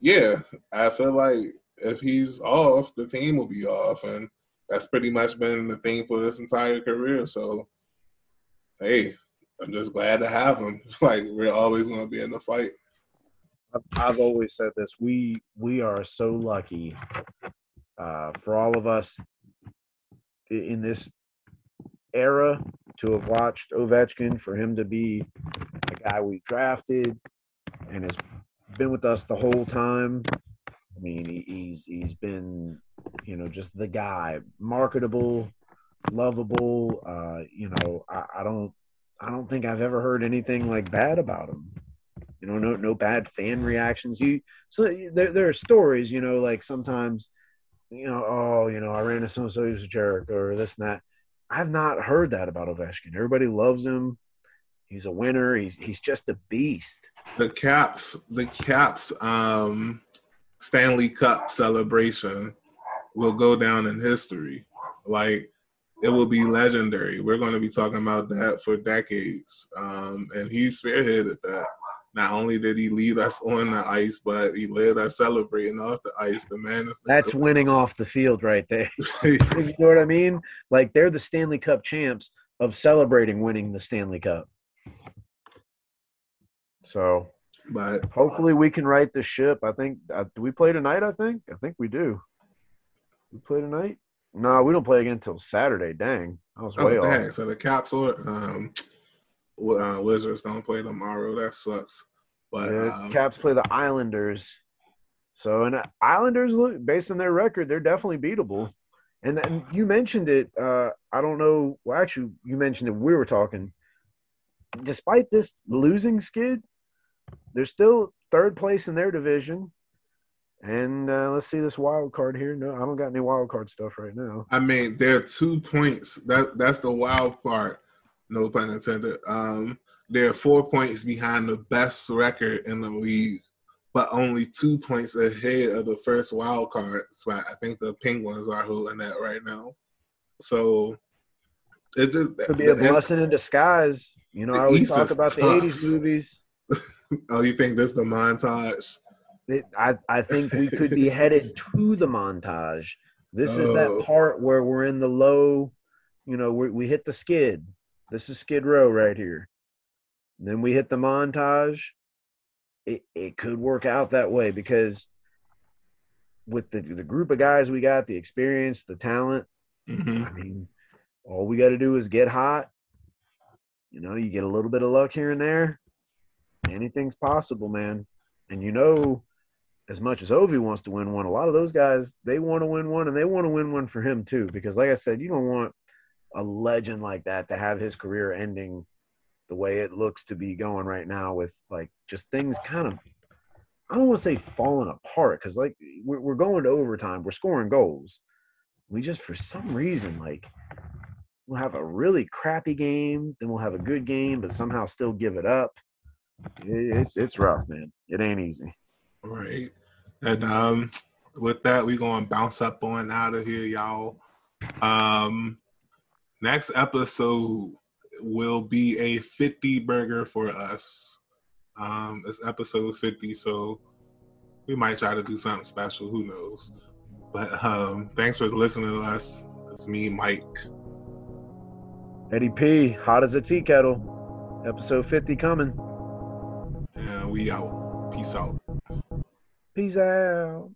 yeah, I feel like if he's off, the team will be off, and that's pretty much been the thing for this entire career. So, hey, I'm just glad to have him. Like we're always going to be in the fight. I've always said this. We we are so lucky uh, for all of us in this era to have watched Ovechkin, for him to be a guy we drafted and has been with us the whole time. I mean, he, he's he's been, you know, just the guy, marketable, lovable. Uh, you know, I, I don't I don't think I've ever heard anything like bad about him. You know, no no bad fan reactions. You so there there are stories. You know, like sometimes, you know, oh, you know, I ran into so and so, he was a jerk, or this and that. I've not heard that about Ovechkin. Everybody loves him. He's a winner. He's he's just a beast. The Caps, the Caps, um, Stanley Cup celebration will go down in history. Like it will be legendary. We're going to be talking about that for decades. Um, and he spearheaded that. Not only did he lead us on the ice, but he led us celebrating off the ice. The man is that's winning off the field right there. you know what I mean? Like they're the Stanley Cup champs of celebrating winning the Stanley Cup. So, but hopefully we can right the ship. I think. Uh, do we play tonight? I think. I think we do. We play tonight. No, we don't play again until Saturday. Dang, I was way oh, dang. off. So the Caps or um, uh, Wizards don't play tomorrow. That sucks. But yeah, um, Caps play the Islanders. So and Islanders, look based on their record, they're definitely beatable. And, and you mentioned it. Uh, I don't know. Well, actually, you mentioned it. We were talking. Despite this losing skid, they're still third place in their division. And uh, let's see this wild card here. No, I don't got any wild card stuff right now. I mean, there are two points. That that's the wild part. No pun intended. Um, they're four points behind the best record in the league, but only two points ahead of the first wild card spot. I think the Penguins are holding that right now. So it just could be a blessing in disguise. You know, I always talk about tough. the '80s movies. oh, you think this is the montage? It, I I think we could be headed to the montage. This oh. is that oh. part where we're in the low. You know, we we hit the skid. This is Skid Row right here. And then we hit the montage. It it could work out that way because with the the group of guys we got, the experience, the talent. Mm-hmm. I mean, all we got to do is get hot. You know, you get a little bit of luck here and there. Anything's possible, man. And you know, as much as Ovi wants to win one, a lot of those guys they want to win one, and they want to win one for him too. Because, like I said, you don't want a legend like that to have his career ending the way it looks to be going right now, with like just things kind of I don't want to say falling apart because like we're, we're going to overtime, we're scoring goals. We just for some reason like we'll have a really crappy game, then we'll have a good game, but somehow still give it up. It's it's rough, man. It ain't easy. Right. And um with that, we're gonna bounce up on out of here, y'all. Um next episode will be a 50 burger for us. Um it's episode 50, so we might try to do something special, who knows. But um thanks for listening to us. It's me, Mike. Eddie P, hot as a tea kettle. Episode 50 coming. And we out. Peace out. Peace out.